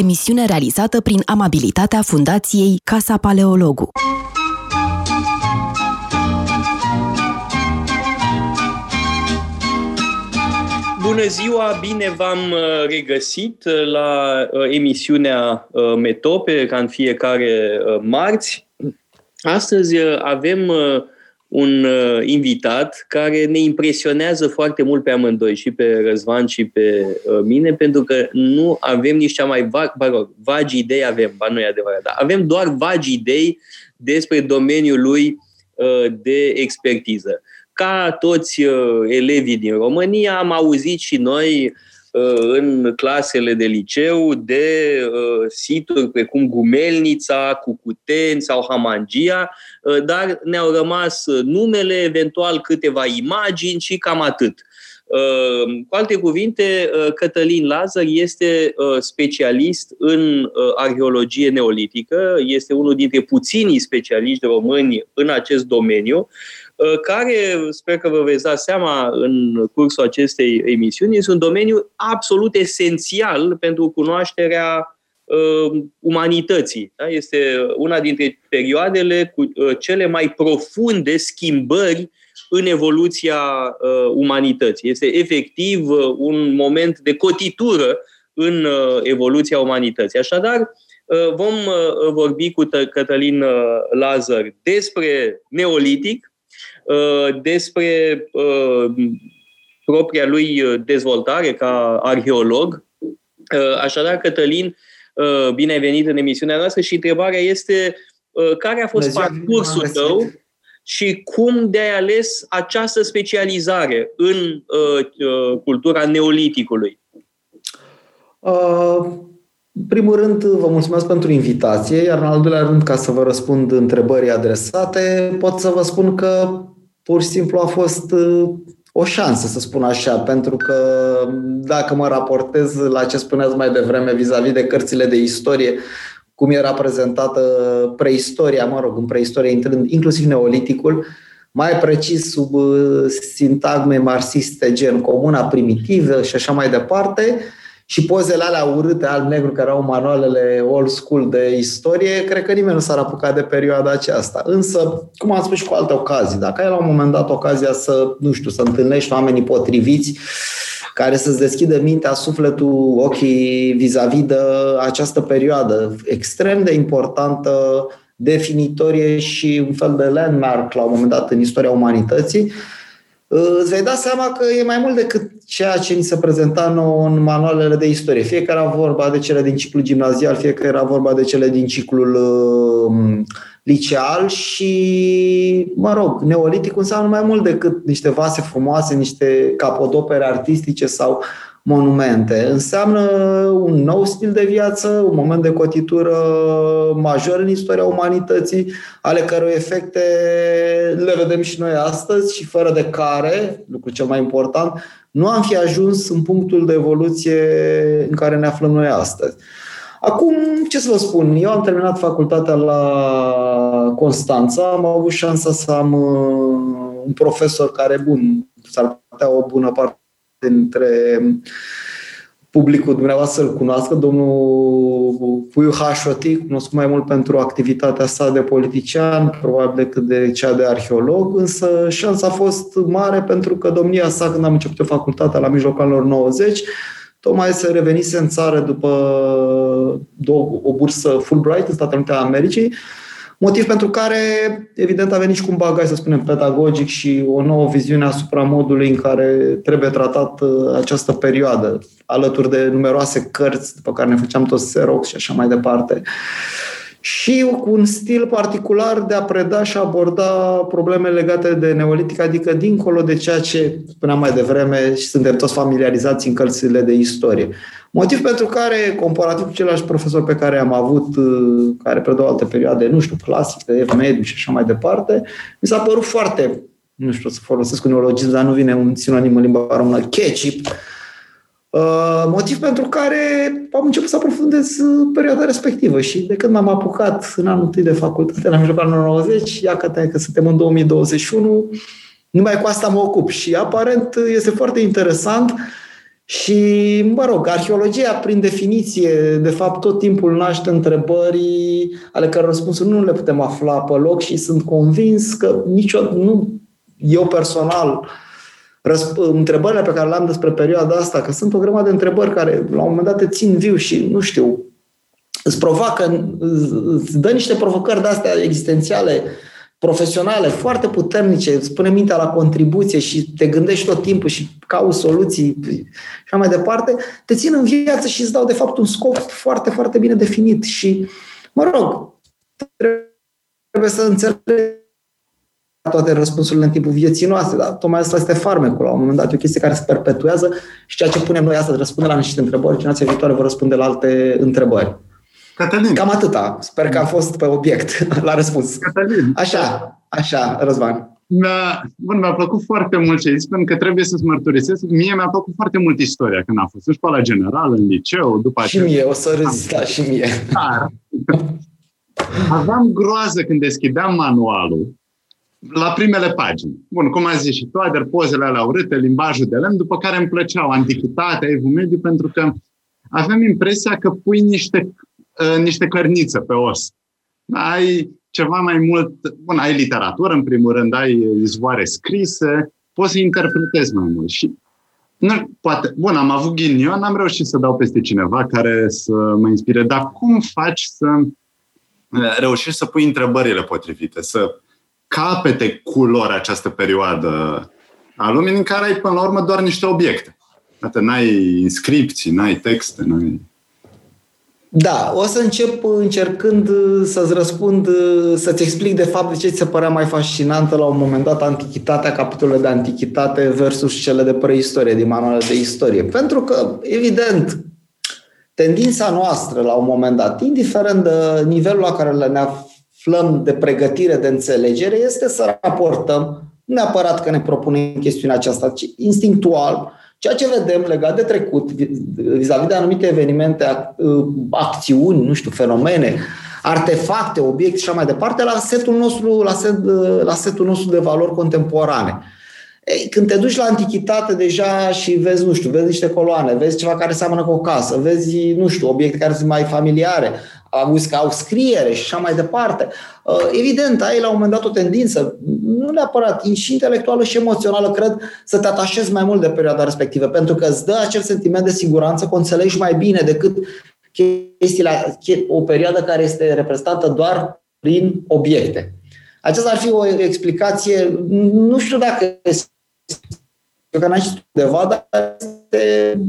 emisiune realizată prin amabilitatea Fundației Casa Paleologu. Bună ziua, bine v-am uh, regăsit uh, la uh, emisiunea Metope, ca în fiecare marți. Astăzi avem un invitat care ne impresionează foarte mult pe amândoi, și pe Răzvan și pe mine, pentru că nu avem nici cea mai vag, vagi idei, avem, ba nu e adevărat, dar avem doar vagi idei despre domeniul lui de expertiză. Ca toți uh, elevii din România, am auzit și noi uh, în clasele de liceu de uh, situri precum Gumelnița, Cucuteni sau Hamangia, dar ne-au rămas numele, eventual câteva imagini și cam atât. Cu alte cuvinte, Cătălin Lazar este specialist în arheologie neolitică, este unul dintre puținii specialiști români în acest domeniu Uh, care, sper că vă veți da seama în cursul acestei emisiuni, este un domeniu absolut esențial pentru cunoașterea uh, umanității. Da? Este una dintre perioadele cu uh, cele mai profunde schimbări în evoluția uh, umanității. Este efectiv uh, un moment de cotitură în uh, evoluția umanității. Așadar, vom vorbi cu Cătălin Lazar despre Neolitic, Uh, despre uh, propria lui uh, dezvoltare ca arheolog. Așadar, Cătălin, bine ai venit în emisiunea noastră și întrebarea este care a fost parcursul tău și cum de-ai ales această specializare în cultura neoliticului? În primul rând, vă mulțumesc pentru invitație, iar în al doilea rând, ca să vă răspund întrebării adresate, pot să vă spun că pur și simplu a fost uh, o șansă, să spun așa, pentru că dacă mă raportez la ce spuneați mai devreme vis-a-vis de cărțile de istorie, cum era prezentată preistoria, mă rog, în preistorie intrând inclusiv neoliticul, mai precis sub uh, sintagme marxiste gen comuna primitivă și așa mai departe, și pozele alea urâte alb-negru, care au manualele old school de istorie, cred că nimeni nu s-ar apuca de perioada aceasta. Însă, cum am spus și cu alte ocazii, dacă ai la un moment dat ocazia să, nu știu, să întâlnești oamenii potriviți, care să-ți deschidă mintea, sufletul, ochii vis-a-vis de această perioadă extrem de importantă, definitorie și un fel de landmark la un moment dat în istoria umanității, îți vei da seama că e mai mult decât ceea ce ni se prezenta nou în manualele de istorie. Fie că era vorba de cele din ciclul gimnazial, fie că era vorba de cele din ciclul uh, liceal și, mă rog, neolitic înseamnă mai mult decât niște vase frumoase, niște capodopere artistice sau monumente. Înseamnă un nou stil de viață, un moment de cotitură major în istoria umanității, ale căror efecte le vedem și noi astăzi și fără de care, lucru cel mai important, nu am fi ajuns în punctul de evoluție în care ne aflăm noi astăzi. Acum, ce să vă spun, eu am terminat facultatea la Constanța, am avut șansa să am uh, un profesor care, bun, s-ar putea o bună parte dintre publicul dumneavoastră să-l cunoască, domnul Puiu Hașoti, cunoscut mai mult pentru activitatea sa de politician, probabil decât de cea de arheolog, însă șansa a fost mare pentru că domnia sa, când am început facultatea la mijlocul anilor 90, tocmai se revenise în țară după o bursă Fulbright în Statele Unite ale Americii, Motiv pentru care, evident, a venit și cu un bagaj, să spunem, pedagogic și o nouă viziune asupra modului în care trebuie tratat uh, această perioadă, alături de numeroase cărți după care ne făceam toți Xerox și așa mai departe și cu un stil particular de a preda și aborda probleme legate de neolitic, adică dincolo de ceea ce spuneam mai devreme și suntem toți familiarizați în cărțile de istorie. Motiv pentru care, comparativ cu ceilalți profesori pe care am avut, uh, care predau alte perioade, nu știu, clasică, ev mediu și așa mai departe, mi s-a părut foarte, nu știu să folosesc un neologism, dar nu vine un sinonim în limba română, catchy, Uh, motiv pentru care am început să aprofundez uh, perioada respectivă și de când m-am apucat în anul întâi de facultate, la mijlocul anului 90, ia că, că suntem în 2021, numai cu asta mă ocup și aparent este foarte interesant Și, mă rog, arheologia, prin definiție, de fapt, tot timpul naște întrebări ale căror răspunsuri nu le putem afla pe loc și sunt convins că nicio, nu, eu personal, răsp- întrebările pe care le-am despre perioada asta, că sunt o grămadă de întrebări care la un moment dat te țin viu și, nu știu, îți provoacă, îți dă niște provocări de-astea existențiale profesionale foarte puternice, îți pune mintea la contribuție și te gândești tot timpul și cauți soluții și așa mai departe, te țin în viață și îți dau de fapt un scop foarte, foarte bine definit și, mă rog, trebuie să înțelegi toate răspunsurile în timpul vieții noastre, dar tocmai asta este farmecul. La un moment dat e o chestie care se perpetuează și ceea ce punem noi astăzi răspunde la niște întrebări, generația viitoare vor răspunde la alte întrebări. Cătălin. Cam atâta. Sper că am fost pe obiect la răspuns. Cătălin. Așa, așa, Răzvan. Mi-a, bun, mi-a plăcut foarte mult ce ai zis, pentru că trebuie să-ți mărturisesc. Mie mi-a plăcut foarte mult istoria când am fost în școala generală, în liceu, după aceea. Și mie, o să râzi, da, și mie. Dar aveam groază când deschideam manualul la primele pagini. Bun, cum a zis și toate pozele alea urâte, limbajul de lemn, după care îmi plăceau antichitatea, evul mediu, pentru că aveam impresia că pui niște niște cărniță pe os. Ai ceva mai mult, bun, ai literatură în primul rând, ai izvoare scrise, poți să interpretezi mai mult. Și nu, poate, bun, am avut ghinion, am reușit să dau peste cineva care să mă inspire, dar cum faci să reușești să pui întrebările potrivite, să capete culori această perioadă a lumii în care ai până la urmă doar niște obiecte. Poate n-ai inscripții, n-ai texte, n-ai... Da, o să încep încercând să-ți răspund, să-ți explic de fapt de ce ți se părea mai fascinantă la un moment dat antichitatea, capitolele de antichitate versus cele de preistorie, din manualele de istorie. Pentru că, evident, tendința noastră la un moment dat, indiferent de nivelul la care ne aflăm de pregătire, de înțelegere, este să raportăm, nu neapărat că ne propunem chestiunea aceasta, ci instinctual, Ceea ce vedem legat de trecut, vis-a-vis de anumite evenimente, uh, acțiuni, nu știu, fenomene, artefacte, obiecte și așa mai departe, la setul nostru, la, set, uh, la setul nostru de valori contemporane. Ei, când te duci la antichitate deja și vezi, nu știu, vezi niște coloane, vezi ceva care seamănă cu o casă, vezi, nu știu, obiecte care sunt mai familiare, auzi că au scriere și așa mai departe. Uh, evident, ai la un moment dat o tendință, nu neapărat, și intelectuală și emoțională, cred, să te atașezi mai mult de perioada respectivă, pentru că îți dă acel sentiment de siguranță că o înțelegi mai bine decât chestiile, o perioadă care este reprezentată doar prin obiecte. Aceasta ar fi o explicație, nu știu dacă că n-ai undeva, dar este,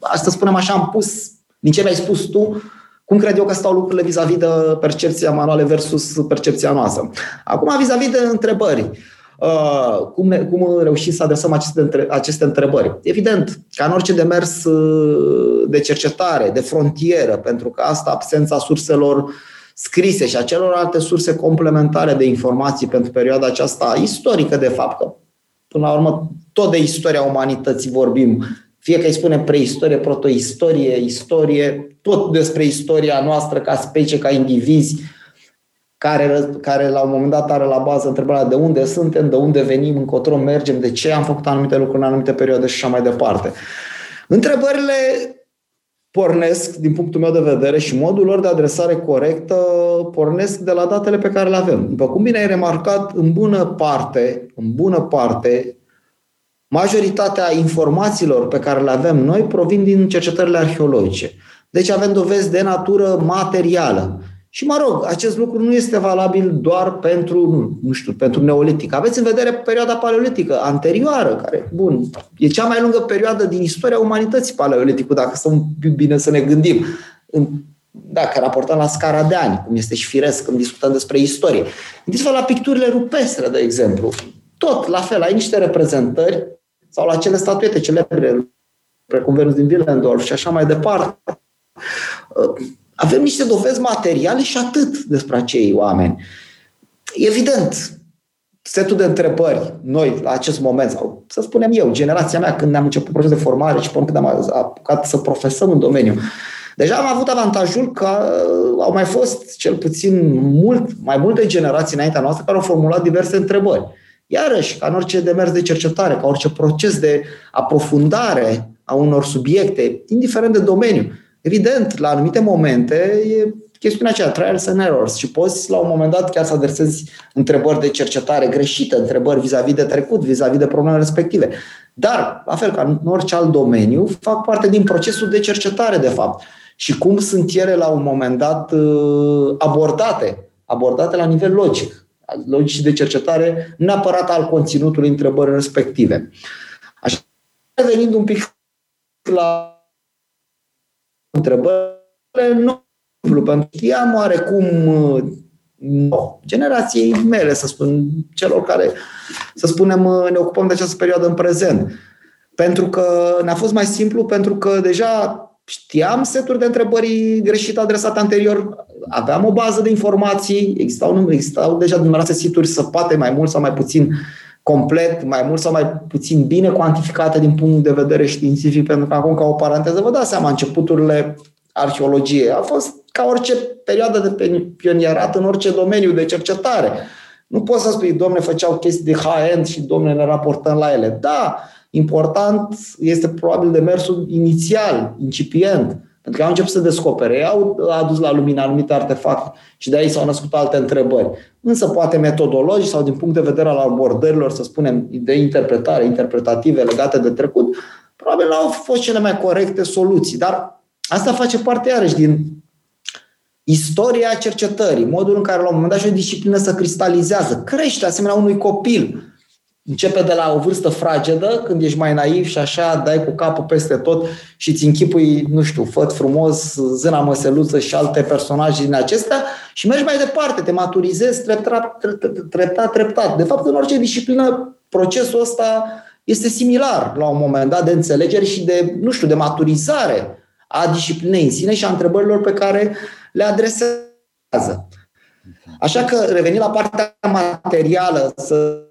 asta spunem așa, am pus, din ce mi-ai spus tu, cum cred eu că stau lucrurile vis-a-vis de percepția manuală versus percepția noastră. Acum, vis-a-vis de întrebări. Uh, cum, ne, cum reușim să adresăm aceste, aceste întrebări? Evident, ca în orice demers uh, de cercetare, de frontieră, pentru că asta absența surselor scrise și a celorlalte surse complementare de informații pentru perioada aceasta istorică, de fapt, că până la urmă tot de istoria umanității vorbim, fie că îi spunem preistorie, protoistorie, istorie, tot despre istoria noastră ca specie, ca indivizi, care, care la un moment dat are la bază întrebarea de unde suntem, de unde venim, încotro mergem, de ce am făcut anumite lucruri în anumite perioade și așa mai departe. Întrebările pornesc, din punctul meu de vedere, și modul lor de adresare corectă pornesc de la datele pe care le avem. După cum bine ai remarcat, în bună parte, în bună parte, Majoritatea informațiilor pe care le avem noi provin din cercetările arheologice. Deci avem dovezi de natură materială. Și mă rog, acest lucru nu este valabil doar pentru, nu știu, pentru neolitic. Aveți în vedere perioada paleolitică anterioară, care, bun, e cea mai lungă perioadă din istoria umanității paleoliticul, dacă să bine să ne gândim. Dacă raportăm la scara de ani, cum este și firesc când discutăm despre istorie. Gândiți-vă la picturile rupestre, de exemplu. Tot la fel, ai niște reprezentări sau la cele statuete celebre, precum Venus din Willendorf și așa mai departe. Avem niște dovezi materiale și atât despre acei oameni. Evident, setul de întrebări, noi, la acest moment, sau să spunem eu, generația mea, când ne-am început procesul de formare și până când am apucat să profesăm în domeniu, deja am avut avantajul că au mai fost cel puțin mult, mai multe generații înaintea noastră care au formulat diverse întrebări. Iarăși, ca în orice demers de cercetare, ca orice proces de aprofundare a unor subiecte, indiferent de domeniu. Evident, la anumite momente e chestiunea aceea, trials and errors și poți la un moment dat chiar să adresezi întrebări de cercetare greșite, întrebări vis-a-vis de trecut, vis-a-vis de problemele respective. Dar, la fel ca în orice alt domeniu, fac parte din procesul de cercetare, de fapt. Și cum sunt ele la un moment dat uh, abordate, abordate la nivel logic, logic de cercetare, neapărat al conținutului întrebării respective. Așa, revenind un pic la întrebările, nu pentru că știam oarecum uh, no, generației mele, să spun, celor care, să spunem, uh, ne ocupăm de această perioadă în prezent. Pentru că ne-a fost mai simplu, pentru că deja știam seturi de întrebări greșite adresate anterior, aveam o bază de informații, existau, existau deja numeroase situri săpate mai mult sau mai puțin complet, mai mult sau mai puțin bine cuantificate din punct de vedere științific, pentru că acum, ca o paranteză, vă dați seama, începuturile arheologiei a fost ca orice perioadă de pionierat în orice domeniu de cercetare. Nu poți să spui, domne, făceau chestii de high-end și domne, ne raportăm la ele. Da, important este probabil demersul inițial, incipient, pentru că au început să descopere, au adus la lumină anumite artefacte și de aici s-au născut alte întrebări. Însă poate metodologi sau din punct de vedere al abordărilor, să spunem, de interpretare, interpretative legate de trecut, probabil nu au fost cele mai corecte soluții. Dar asta face parte iarăși din istoria cercetării, modul în care la un moment dat și o disciplină se cristalizează, crește asemenea unui copil. Începe de la o vârstă fragedă, când ești mai naiv și așa dai cu capul peste tot și îți închipui, nu știu, făt frumos, zâna măseluță și alte personaje din acestea și mergi mai departe, te maturizezi treptat, treptat, treptat. De fapt, în orice disciplină, procesul ăsta este similar la un moment dat de înțelegere și de, nu știu, de maturizare a disciplinei în sine și a întrebărilor pe care le adresează. Așa că, revenind la partea materială, să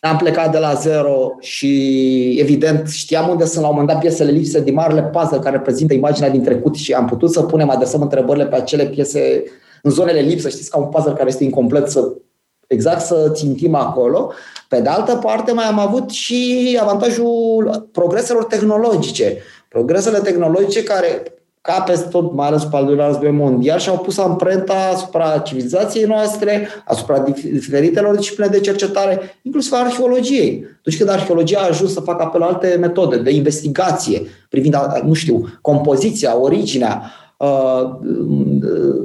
am plecat de la zero și, evident, știam unde sunt la un moment dat piesele lipse din marele puzzle care reprezintă imaginea din trecut și am putut să punem, adresăm întrebările pe acele piese în zonele lipsă, știți, ca un puzzle care este incomplet, să exact să țintim acolo. Pe de altă parte, mai am avut și avantajul progreselor tehnologice. Progresele tehnologice care, ca peste tot, mai ales după al doilea război mondial, și-au pus amprenta asupra civilizației noastre, asupra diferitelor discipline de cercetare, inclusiv arheologiei. Deci când arheologia a ajuns să facă apel la alte metode de investigație privind, nu știu, compoziția, originea, Uh,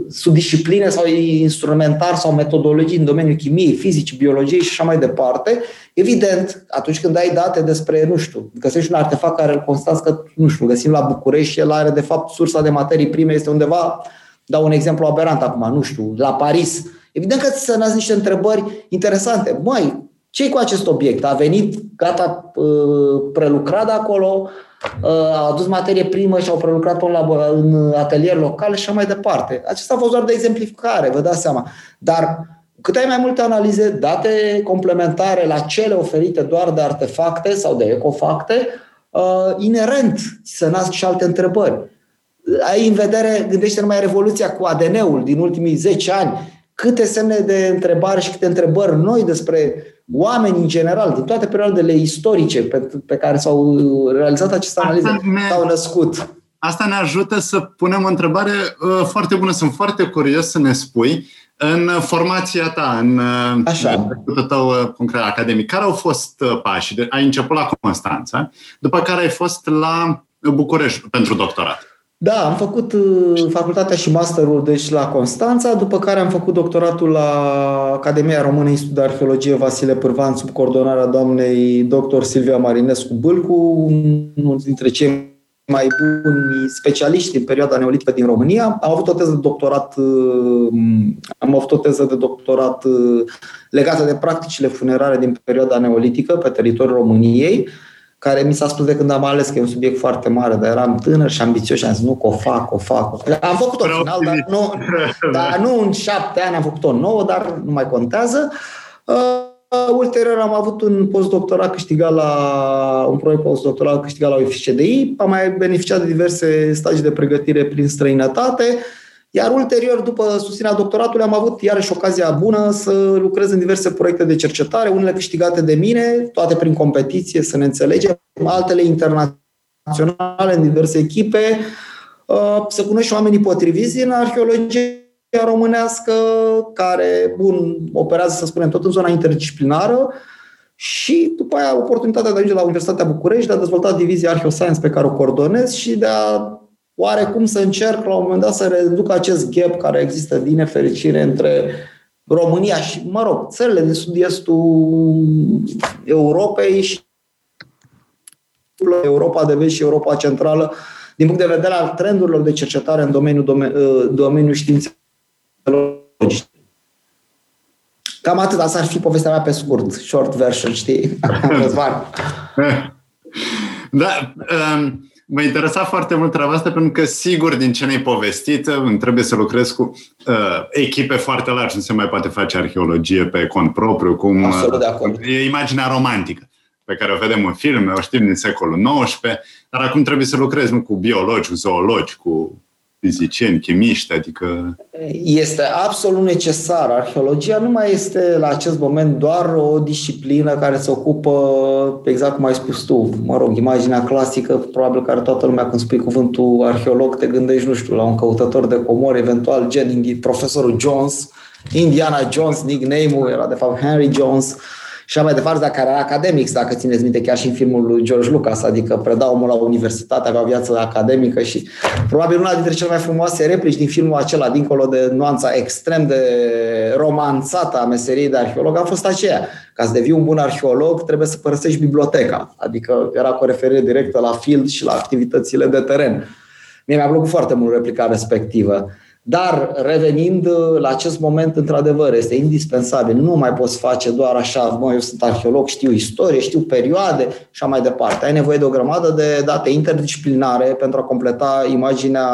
subdiscipline sau instrumentar sau metodologii în domeniul chimiei, fizicii, biologiei și așa mai departe, evident, atunci când ai date despre, nu știu, găsești un artefact care îl constați că, nu știu, găsim la București și el are, de fapt, sursa de materii prime este undeva, dau un exemplu aberant acum, nu știu, la Paris. Evident că ți se nasc niște întrebări interesante. Măi, ce cu acest obiect? A venit gata uh, prelucrat de acolo, uh, a adus materie primă și au prelucrat până în atelier local și așa mai departe. Acesta a fost doar de exemplificare, vă dați seama. Dar cât ai mai multe analize, date complementare la cele oferite doar de artefacte sau de ecofacte, uh, inerent să nasc și alte întrebări. Ai în vedere, gândește numai revoluția cu ADN-ul din ultimii 10 ani, câte semne de întrebare și câte întrebări noi despre oameni în general, din toate perioadele istorice pe, pe care s-au realizat aceste analize, s-au născut. Asta ne ajută să punem o întrebare uh, foarte bună. Sunt foarte curios să ne spui în formația ta, în uh, Așa. tău uh, concret academic, care au fost uh, pașii? Ai început la Constanța, după care ai fost la București pentru doctorat. Da, am făcut uh, facultatea și masterul deci la Constanța, după care am făcut doctoratul la Academia Română Institut de Arheologie Vasile Pârvan sub coordonarea doamnei dr. Silvia Marinescu Bâlcu, unul dintre cei mai buni specialiști în perioada neolitică din România. Am avut o teză de doctorat, uh, am avut o teză de doctorat uh, legată de practicile funerare din perioada neolitică pe teritoriul României care mi s-a spus de când am ales că e un subiect foarte mare, dar eram tânăr și ambițios și am zis, nu, că o fac, o fac. Am făcut-o în final, dar nu, dar nu în șapte ani, am făcut-o nouă, dar nu mai contează. Uh, ulterior am avut un postdoctorat câștigat la un proiect postdoctoral câștigat la UFCDI, am mai beneficiat de diverse stagii de pregătire prin străinătate Iar ulterior, după susținerea doctoratului, am avut iarăși ocazia bună să lucrez în diverse proiecte de cercetare, unele câștigate de mine, toate prin competiție, să ne înțelegem, altele internaționale în diverse echipe, uh, să cunoști oamenii potriviți în arheologie românească, care, bun, operează, să spunem, tot în zona interdisciplinară, și după aia oportunitatea de a ajunge la Universitatea București, de a dezvolta divizia Archeoscience pe care o coordonez și de a oarecum să încerc la un moment dat să reduc acest gap care există din nefericire între România și, mă rog, țările din sud-estul Europei și Europa de vest și Europa centrală din punct de vedere al trendurilor de cercetare în domeniul, domeniul, domeniul științei Cam atât, asta ar fi povestea mea pe scurt, short version, știi? da, um, mă interesa foarte mult treaba asta pentru că sigur din ce ne-ai povestit îmi trebuie să lucrez cu uh, echipe foarte largi. Nu se mai poate face arheologie pe cont propriu, cum Absolut de acord. e imaginea romantică pe care o vedem în filme, o știm din secolul XIX, dar acum trebuie să lucrezi nu cu biologi, cu zoologi, cu fizicieni, chimiști, adică... Este absolut necesar. Arheologia nu mai este la acest moment doar o disciplină care se ocupă, exact cum ai spus tu, mă rog, imaginea clasică, probabil care toată lumea când spui cuvântul arheolog te gândești, nu știu, la un căutător de comori, eventual gen profesorul Jones, Indiana Jones, nickname-ul era de fapt Henry Jones, uh, și mai departe, dacă era academic, dacă țineți minte chiar și în filmul lui George Lucas, adică preda omul la universitate, avea o viață academică și probabil una dintre cele mai frumoase replici din filmul acela, dincolo de nuanța extrem de romanțată a meseriei de arheolog, a fost aceea. Ca să devii un bun arheolog, trebuie să părăsești biblioteca. Adică era cu o referire directă la field și la activitățile de teren. Mie mi-a plăcut foarte mult replica respectivă. Dar revenind uh, la acest moment, într-adevăr, este indispensabil. Nu mai poți face doar așa, mă, eu sunt arheolog, știu istorie, știu perioade și așa mai departe. Ai nevoie de o grămadă de date interdisciplinare pentru a completa imaginea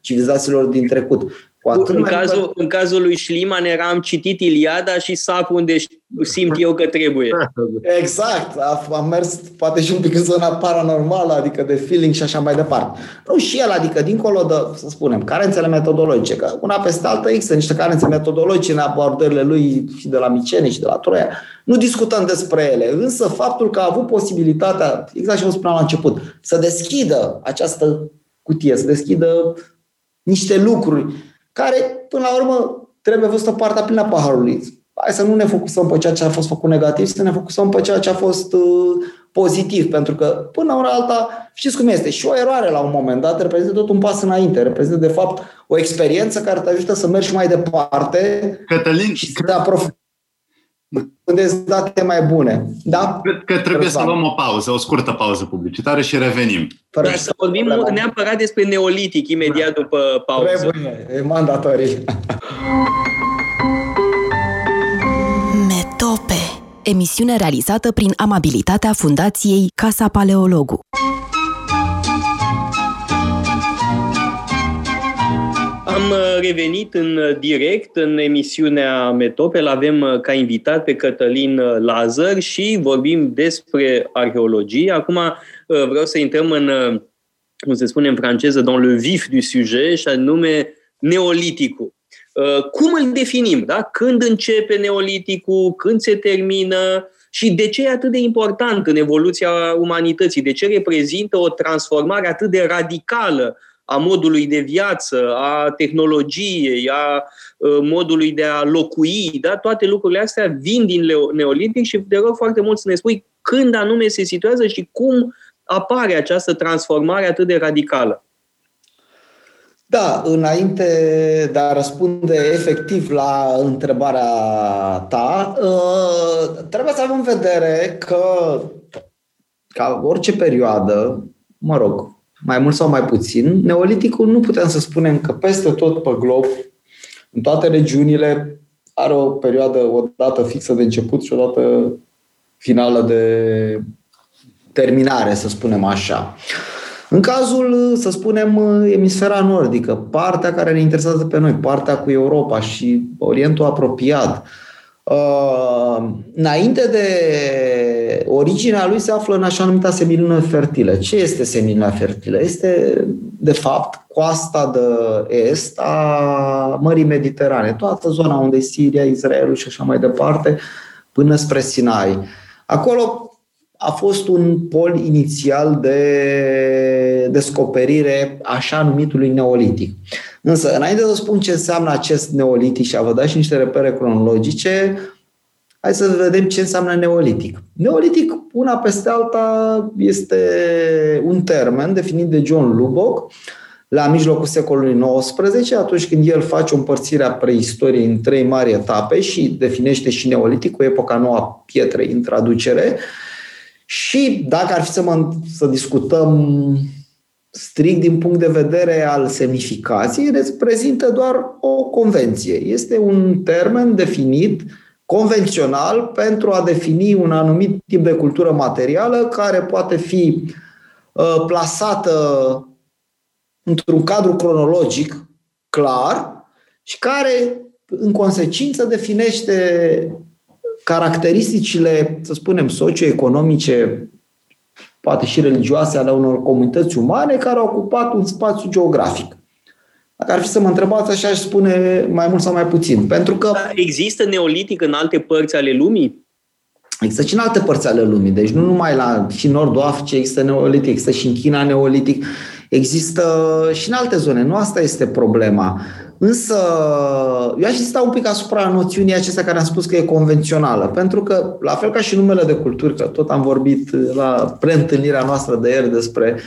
civilizațiilor din trecut. Cu în, cazul, în cazul lui Schliemann era am citit Iliada și sap unde simt eu că trebuie. Exact. Am mers poate și un pic în zona paranormală, adică de feeling și așa mai departe. Nu și el, adică dincolo de, să spunem, carențele metodologice, că una peste alta există niște carențe metodologice în abordările lui și de la Micene și de la Troia. Nu discutăm despre ele, însă faptul că a avut posibilitatea, exact ce vă spuneam la început, să deschidă această cutie, să deschidă niște lucruri care, până la urmă, trebuie văzută partea plină a paharului. Hai să nu ne focusăm pe ceea ce a fost făcut negativ, să ne focusăm pe ceea ce a fost uh, pozitiv, pentru că, până la alta, știți cum este, și o eroare la un moment dat reprezintă tot un pas înainte, reprezintă, de fapt, o experiență care te ajută să mergi mai departe Cătălin, și să te aprofundezi unde date mai bune. Da? Cred că trebuie să luăm o pauză, o scurtă pauză publicitară și revenim. Fără să vorbim da. neapărat despre neolitic imediat da. după pauză. Trebuie, e mandatorii. Metope. Emisiune realizată prin amabilitatea Fundației Casa Paleologu. Am uh, revenit în uh, direct în emisiunea Metopel. Avem uh, ca invitat pe Cătălin Lazar și vorbim despre arheologie. Acum vreau să intrăm în, cum se spune în franceză, dans le vif du sujet, și anume neoliticul. Cum îl definim? Da? Când începe neoliticul? Când se termină? Și de ce e atât de important în evoluția umanității? De ce reprezintă o transformare atât de radicală a modului de viață, a tehnologiei, a ă, modului de a locui, da? toate lucrurile astea vin din neolitic și te rog foarte mult să ne spui când anume se situează și cum apare această transformare atât de radicală. Da, înainte de a răspunde efectiv la întrebarea ta, ă, trebuie să avem în vedere că, ca orice perioadă, mă rog, mai mult sau mai puțin, neoliticul nu putem să spunem că peste tot pe glob, în toate regiunile, are o perioadă, o dată fixă de început și o dată finală de terminare, să spunem așa. În cazul, să spunem, emisfera nordică, partea care ne interesează pe noi, partea cu Europa și Orientul apropiat, uh, Uh, înainte de originea lui se află în așa numita semilină fertilă. Ce este semilină fertilă? Este de fapt, coasta de est a Mării Mediterane, toată zona unde e Siria, Israelul și așa mai departe, până spre Sinai. Acolo a fost un pol inițial de descoperire așa numitului neolitic. Însă, înainte să spun ce înseamnă acest neolitic și a vă da și niște repere cronologice, hai să vedem ce înseamnă neolitic. Neolitic, una peste alta, este un termen definit de John Lubbock la mijlocul secolului XIX, atunci când el face o împărțire a preistoriei în trei mari etape și definește și neolitic cu epoca noua pietrei în traducere. Și dacă ar fi să, mă, să discutăm strict din punct de vedere al semnificației, reprezintă doar o convenție. Este un termen definit convențional pentru a defini un anumit tip de cultură materială care poate fi uh, plasată într-un cadru cronologic clar și care, în consecință, definește caracteristicile, să spunem, socioeconomice, poate și religioase ale unor comunități umane care au ocupat un spațiu geografic. Dacă ar fi să mă întrebați, așa aș spune mai mult sau mai puțin. Pentru că... Există neolitic în alte părți ale lumii? Există și în alte părți ale lumii. Deci nu numai la și nordul Africii există neolitic, există și în China neolitic, există și în alte zone. Nu asta este problema. Însă, eu aș insista un pic asupra noțiunii acestea care am spus că e convențională, pentru că, la fel ca și numele de culturi, că tot am vorbit la preîntâlnirea noastră de ieri despre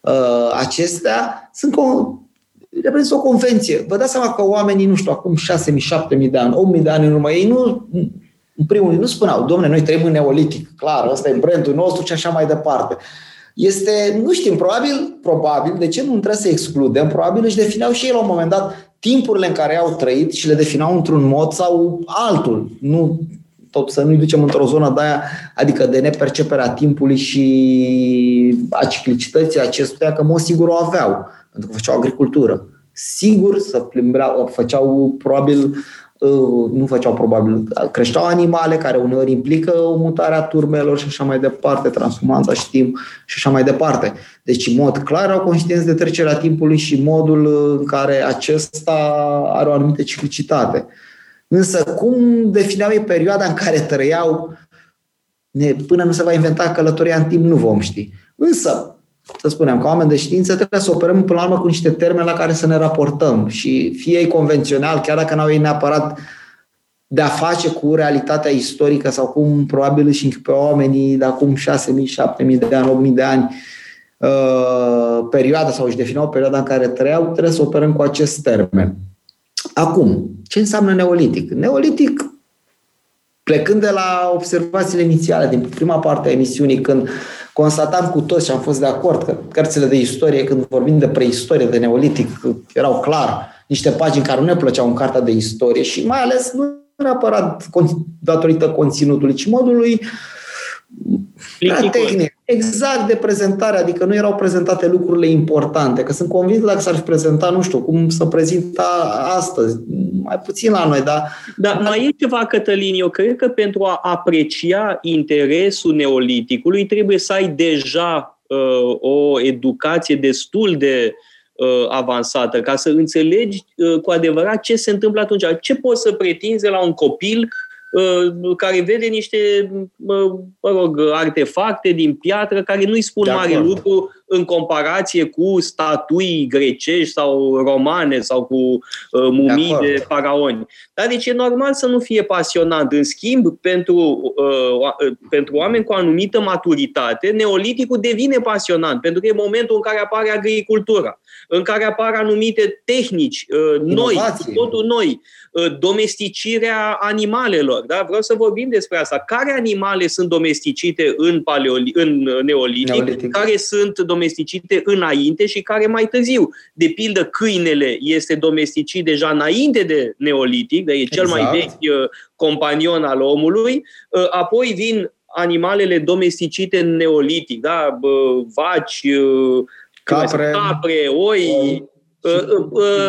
uh, acestea, sunt con- reprezintă o convenție. Vă dați seama că oamenii, nu știu, acum 6.000, 7.000 de ani, 8.000 de ani în urmă, ei nu, în primul rând, nu spuneau, domne, noi trăim în neolitic, clar, ăsta e brandul nostru și așa mai departe. Este, nu știm, probabil, probabil, de ce nu trebuie să excludem, probabil își defineau și ei la un moment dat timpurile în care au trăit și le definau într-un mod sau altul. Nu tot să nu-i ducem într-o zonă de aia, adică de neperceperea timpului și a ciclicității acestuia, că mă sigur o aveau, pentru că făceau agricultură. Sigur să plimbreau, făceau probabil Uh, nu făceau probabil, creșteau animale care uneori implică mutarea turmelor și așa mai departe, transhumanța știm și așa mai departe. Deci, în mod clar, au conștienți de trecerea timpului și modul în care acesta are o anumită ciclicitate. Însă, cum defineau ei perioada în care trăiau, ne, până nu se va inventa călătoria în timp, nu vom ști. Însă, să spunem, ca oameni de știință, trebuie să operăm până la urmă cu niște termeni la care să ne raportăm și fie ei convențional, chiar dacă n-au ei neapărat de a face cu realitatea istorică sau cum probabil își pe oamenii de acum 6.000, 7.000 de ani, 8.000 de ani, uh, perioada sau își defineau perioada în care trăiau, trebuie să operăm cu acest termen. Acum, ce înseamnă neolitic? Neolitic, plecând de la observațiile inițiale din prima parte a emisiunii, când constatam cu toți și am fost de acord că cărțile de istorie, când vorbim de preistorie, de neolitic, erau clar niște pagini care nu ne plăceau în cartea de istorie și mai ales nu neapărat datorită conținutului, ci modului tehnic. Exact de prezentare, adică nu erau prezentate lucrurile importante, că sunt convins că dacă s-ar fi prezentat, nu știu, cum să prezinta astăzi, mai puțin la noi, dar... Dar mai e ceva, Cătălin, eu cred că pentru a aprecia interesul neoliticului trebuie să ai deja uh, o educație destul de uh, avansată, ca să înțelegi uh, cu adevărat ce se întâmplă atunci. Ce poți să pretinzi la un copil Uh, care vede niște, mă rog, artefacte din piatră care nu-i spun de mare acord. lucru în comparație cu statui grecești sau romane sau cu uh, mumii de, de faraoni. Dar deci e normal să nu fie pasionant. În schimb, pentru, uh, uh, pentru oameni cu anumită maturitate, neoliticul devine pasionant, pentru că e momentul în care apare agricultura, în care apar anumite tehnici uh, noi, totul noi, uh, domesticirea animalelor. Da? Vreau să vorbim despre asta. Care animale sunt domesticite în, paleoli- în neolitic, neolitic, care sunt domesticite domesticite înainte și care mai târziu. De pildă, câinele este domesticit deja înainte de neolitic, de e cel exact. mai vechi uh, companion al omului, uh, apoi vin animalele domesticite în neolitic, da? vaci, uh, capre, capre oi, Uh, uh,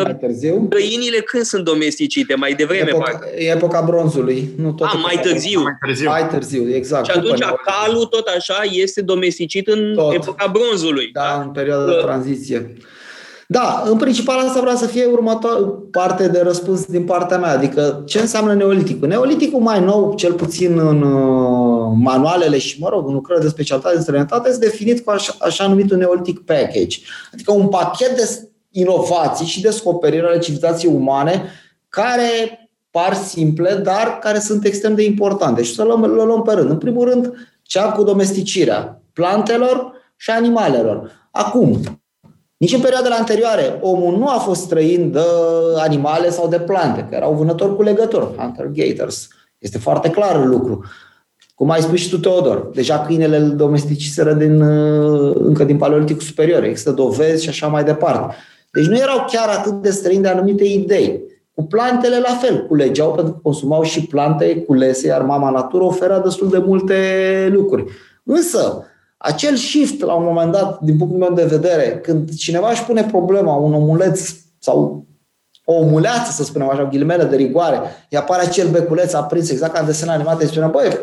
mai târziu? Găinile când sunt domesticite? Mai devreme? Epoca, e epoca bronzului. Nu tot A, mai târziu. mai târziu. Mai târziu, exact. Și atunci calul tot așa este domesticit în tot. epoca bronzului. Da, da? în perioada uh, de tranziție. Da, în principal asta vreau să fie următoare parte de răspuns din partea mea. Adică ce înseamnă neoliticul? Neoliticul mai nou, cel puțin în uh, manualele și, mă rog, în lucrări de specialitate în străinătate, este definit cu așa, așa numitul neolitic package. Adică un pachet de inovații și descoperiri ale civilizației umane care par simple, dar care sunt extrem de importante. Și să luăm, le luăm pe rând. În primul rând, cea cu domesticirea plantelor și animalelor. Acum, nici în perioadele anterioare, omul nu a fost străin de animale sau de plante, că erau vânători cu legători, hunter-gators. Este foarte clar lucru. Cum ai spus și tu, Teodor, deja câinele îl domesticiseră din, încă din Paleoliticul superior. Există dovezi și așa mai departe. Deci nu erau chiar atât de străini de anumite idei. Cu plantele la fel, culegeau pentru că consumau și plante culese, iar mama natură oferea destul de multe lucruri. Însă, acel shift, la un moment dat, din punctul meu de vedere, când cineva își pune problema, un omuleț sau o omuleață, să spunem așa, ghilimele de rigoare, îi apare acel beculeț aprins, exact ca în desenat animate, îi spune, băi,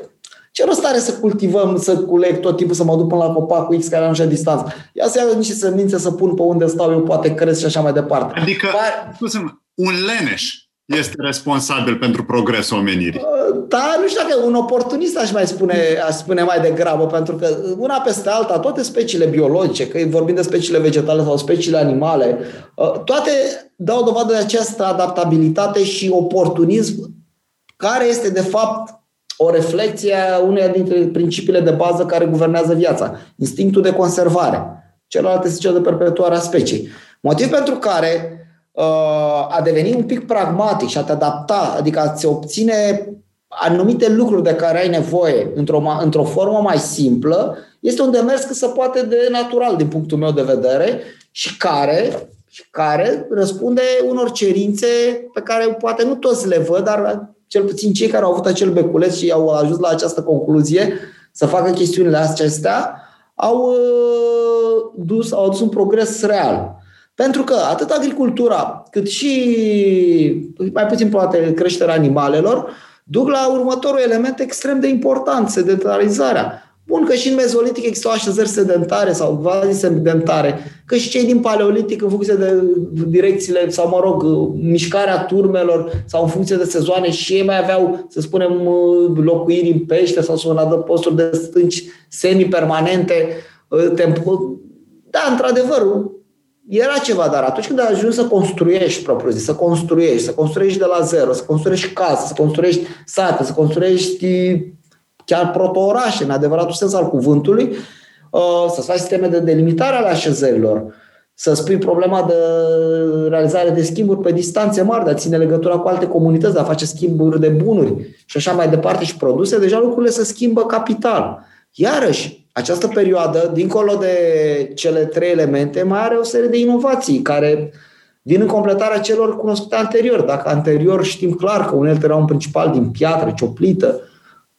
ce rost are să cultivăm, să culeg tot timpul, să mă duc până la copacul X care am așa distanță? Ia să iau niște semințe să pun pe unde stau eu, poate cresc și așa mai departe. Adică, Par... un leneș este responsabil pentru progresul omenirii. Da, nu știu dacă un oportunist aș mai spune, aș spune mai degrabă, pentru că una peste alta, toate speciile biologice, că vorbim de speciile vegetale sau speciile animale, ă, toate dau dovadă de această adaptabilitate și oportunism care este de fapt o reflexie a uneia dintre principiile de bază care guvernează viața, instinctul de conservare. Celălalt este cel de perpetuare a speciei. Motiv pentru care Uh, a deveni un pic pragmatic și a te adapta, adică a-ți obține anumite lucruri de care ai nevoie într-o, într-o formă mai simplă, este un demers cât se poate de natural din punctul meu de vedere și care, și care răspunde unor cerințe pe care poate nu toți le văd, dar cel puțin cei care au avut acel beculeț și au ajuns la această concluzie să facă chestiunile acestea, au uh, dus, au adus un progres real. Pentru că atât agricultura, cât și mai puțin poate creșterea animalelor, duc la următorul element extrem de important, sedentarizarea. Bun că și în mezolitic există așezări sedentare sau quasi sedentare, că și cei din paleolitic în funcție de direcțiile sau, mă rog, mișcarea turmelor sau în funcție de sezoane și ei mai aveau, să spunem, locuiri în pește sau să posturi de stânci semi-permanente. Da, într-adevăr, era ceva, dar atunci când ai ajuns să construiești propriu zis, să construiești, să construiești de la zero, să construiești casă, să construiești sate, să construiești chiar proto-orașe, în adevăratul sens al cuvântului, uh, să faci sisteme de delimitare ale așezărilor, să spui problema de realizare de schimburi pe distanțe mari, de a ține legătura cu alte comunități, de a face schimburi de bunuri și așa mai departe și produse, deja lucrurile se schimbă capital. Iarăși, această perioadă, dincolo de cele trei elemente, mai are o serie de inovații care vin în completarea celor cunoscute anterior. Dacă anterior știm clar că uneltele erau în principal din piatră, cioplită,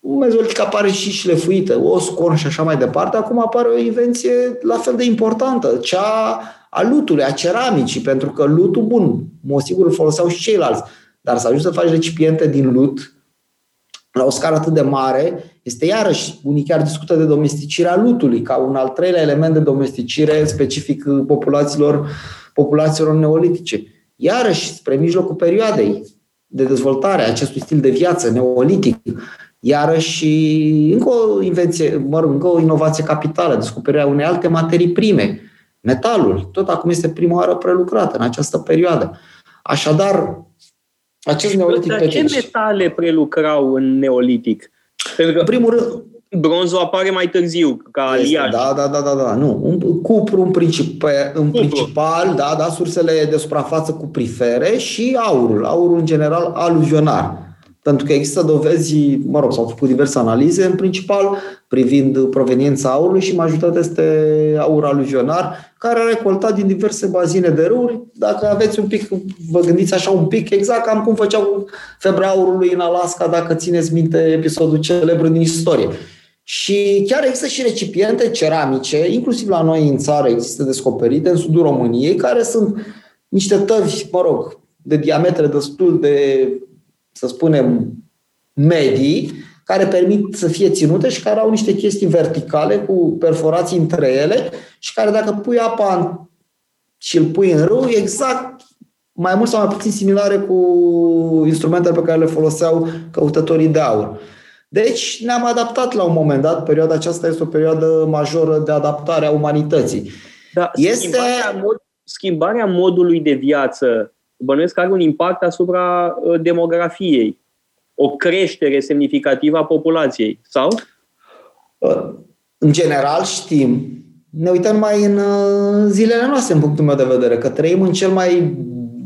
mezolitic apare și șlefuită, o scor și așa mai departe, acum apare o invenție la fel de importantă, cea a lutului, a ceramicii, pentru că lutul, bun, mă sigur îl foloseau și ceilalți, dar să ajungi să faci recipiente din lut, la o scară atât de mare, este iarăși, unii chiar discută de domesticirea lutului, ca un al treilea element de domesticire specific populațiilor, populațiilor neolitice. Iarăși, spre mijlocul perioadei de dezvoltare a acestui stil de viață neolitic, iarăși încă o invenție, mă rog, încă o inovație capitală, descoperirea unei alte materii prime, metalul, tot acum este prima oară prelucrată în această perioadă. Așadar, acest neolitic Dar ce metale prelucrau în neolitic? Pentru că în primul rând, bronzul apare mai târziu, ca aliaj. Da, da, da, da, da. Nu, un cupru în, principal, în cupru. principal, da, da, sursele de suprafață cuprifere și aurul, aurul în general aluvionar pentru că există dovezi, mă rog, s-au făcut diverse analize, în principal privind proveniența aurului și majoritatea este aur aluvionar, care a recoltat din diverse bazine de râuri. Dacă aveți un pic, vă gândiți așa un pic, exact cam cum făceau febra aurului în Alaska, dacă țineți minte episodul celebru din istorie. Și chiar există și recipiente ceramice, inclusiv la noi în țară există descoperite, în sudul României, care sunt niște tăvi, mă rog, de diametre destul de să spunem, medii, care permit să fie ținute și care au niște chestii verticale cu perforații între ele și care dacă pui apa în și îl pui în râu, exact mai mult sau mai puțin similare cu instrumentele pe care le foloseau căutătorii de aur. Deci ne-am adaptat la un moment dat, perioada aceasta este o perioadă majoră de adaptare a umanității. Da, este... schimbarea, mod, schimbarea modului de viață bănuiesc că are un impact asupra uh, demografiei. O creștere semnificativă a populației, sau? Uh, în general știm, ne uităm mai în uh, zilele noastre, în punctul meu de vedere, că trăim în cel mai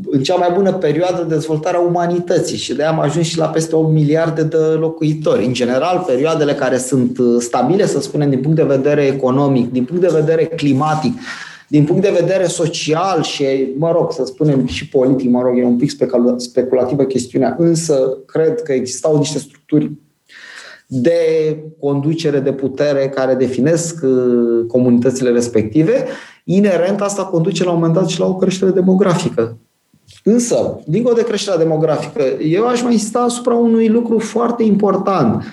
în cea mai bună perioadă de dezvoltare a umanității și de aia am ajuns și la peste 8 miliarde de locuitori. În general, perioadele care sunt stabile, să spunem, din punct de vedere economic, din punct de vedere climatic, din punct de vedere social și, mă rog, să spunem și politic, mă rog, e un pic speculativă chestiunea, însă cred că existau niște structuri de conducere de putere care definesc uh, comunitățile respective, inerent asta conduce la un moment dat și la o creștere demografică. Însă, dincolo de creșterea demografică, eu aș mai insista asupra unui lucru foarte important.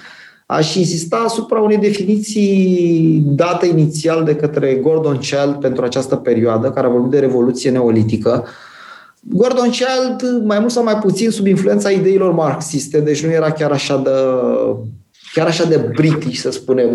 Aș insista asupra unei definiții date inițial de către Gordon Child pentru această perioadă, care a vorbit de revoluție neolitică. Gordon Child, mai mult sau mai puțin sub influența ideilor marxiste, deci nu era chiar așa de chiar așa de british, să spunem,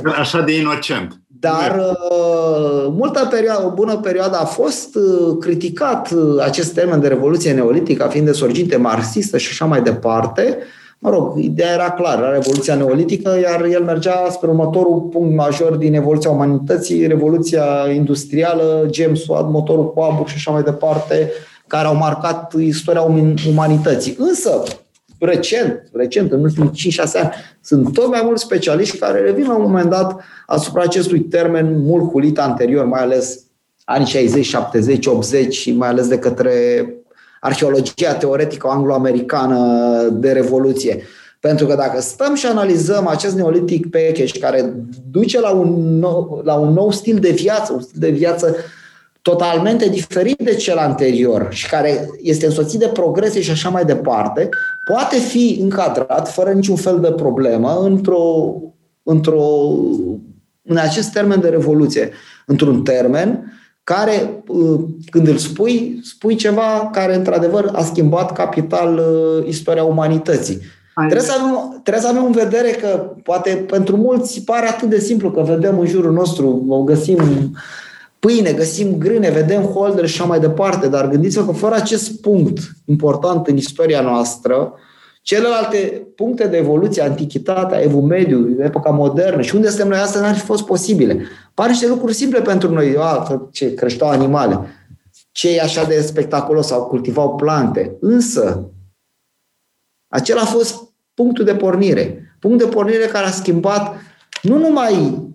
100%. Așa de inocent. Dar uh, multă perioadă, o bună perioadă a fost uh, criticat uh, acest termen de revoluție neolitică, fiind de sorginte marxistă și așa mai departe. Mă rog, ideea era clară, era revoluția neolitică, iar el mergea spre următorul punct major din evoluția umanității, revoluția industrială, James Watt, motorul cu abur și așa mai departe, care au marcat istoria umanității. Însă, recent, recent, în ultimii 5-6 ani, sunt tot mai mulți specialiști care revin la un moment dat asupra acestui termen mult hulit anterior, mai ales anii 60, 70, 80 și mai ales de către arheologia teoretică anglo-americană de revoluție. Pentru că dacă stăm și analizăm acest neolitic package care duce la un nou, la un nou stil de viață, un stil de viață totalmente diferit de cel anterior și care este însoțit de progrese și așa mai departe, poate fi încadrat fără niciun fel de problemă într-o, într-o, în acest termen de revoluție, într-un termen care, uh, când îl spui, spui ceva care într-adevăr a schimbat capital uh, istoria umanității. Trebuie să, avem, trebuie să avem în vedere că poate pentru mulți pare atât de simplu că vedem în jurul nostru, o găsim pâine, găsim grâne, vedem holder și așa mai departe, dar gândiți-vă că fără acest punct important în istoria noastră, celelalte puncte de evoluție, antichitatea, evul mediu, epoca modernă și unde suntem noi astăzi n-ar fi fost posibile. Par niște lucruri simple pentru noi. A, ce creșteau animale, ce e așa de spectaculos, sau cultivau plante. Însă, acela a fost punctul de pornire. Punct de pornire care a schimbat nu numai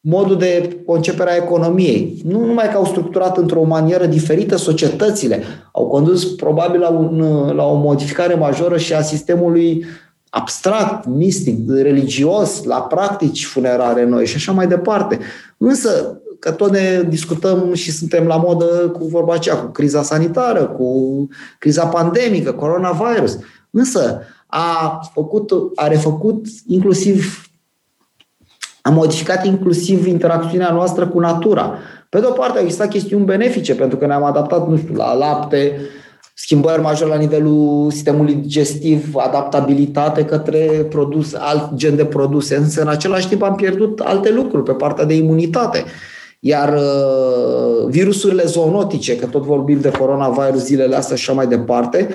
modul de concepere a economiei. Nu numai că au structurat într-o manieră diferită societățile, au condus probabil la, un, la o modificare majoră și a sistemului abstract, mistic, religios, la practici funerare noi și așa mai departe. Însă, că tot ne discutăm și suntem la modă cu vorba aceea, cu criza sanitară, cu criza pandemică, coronavirus. Însă, a, făcut, a refăcut inclusiv am modificat inclusiv interacțiunea noastră cu natura. Pe de o parte, au existat chestiuni benefice, pentru că ne-am adaptat, nu știu, la lapte, schimbări majore la nivelul sistemului digestiv, adaptabilitate către produs, alt gen de produse, însă în același timp am pierdut alte lucruri pe partea de imunitate. Iar uh, virusurile zoonotice, că tot vorbim de coronavirus zilele astea și așa mai departe,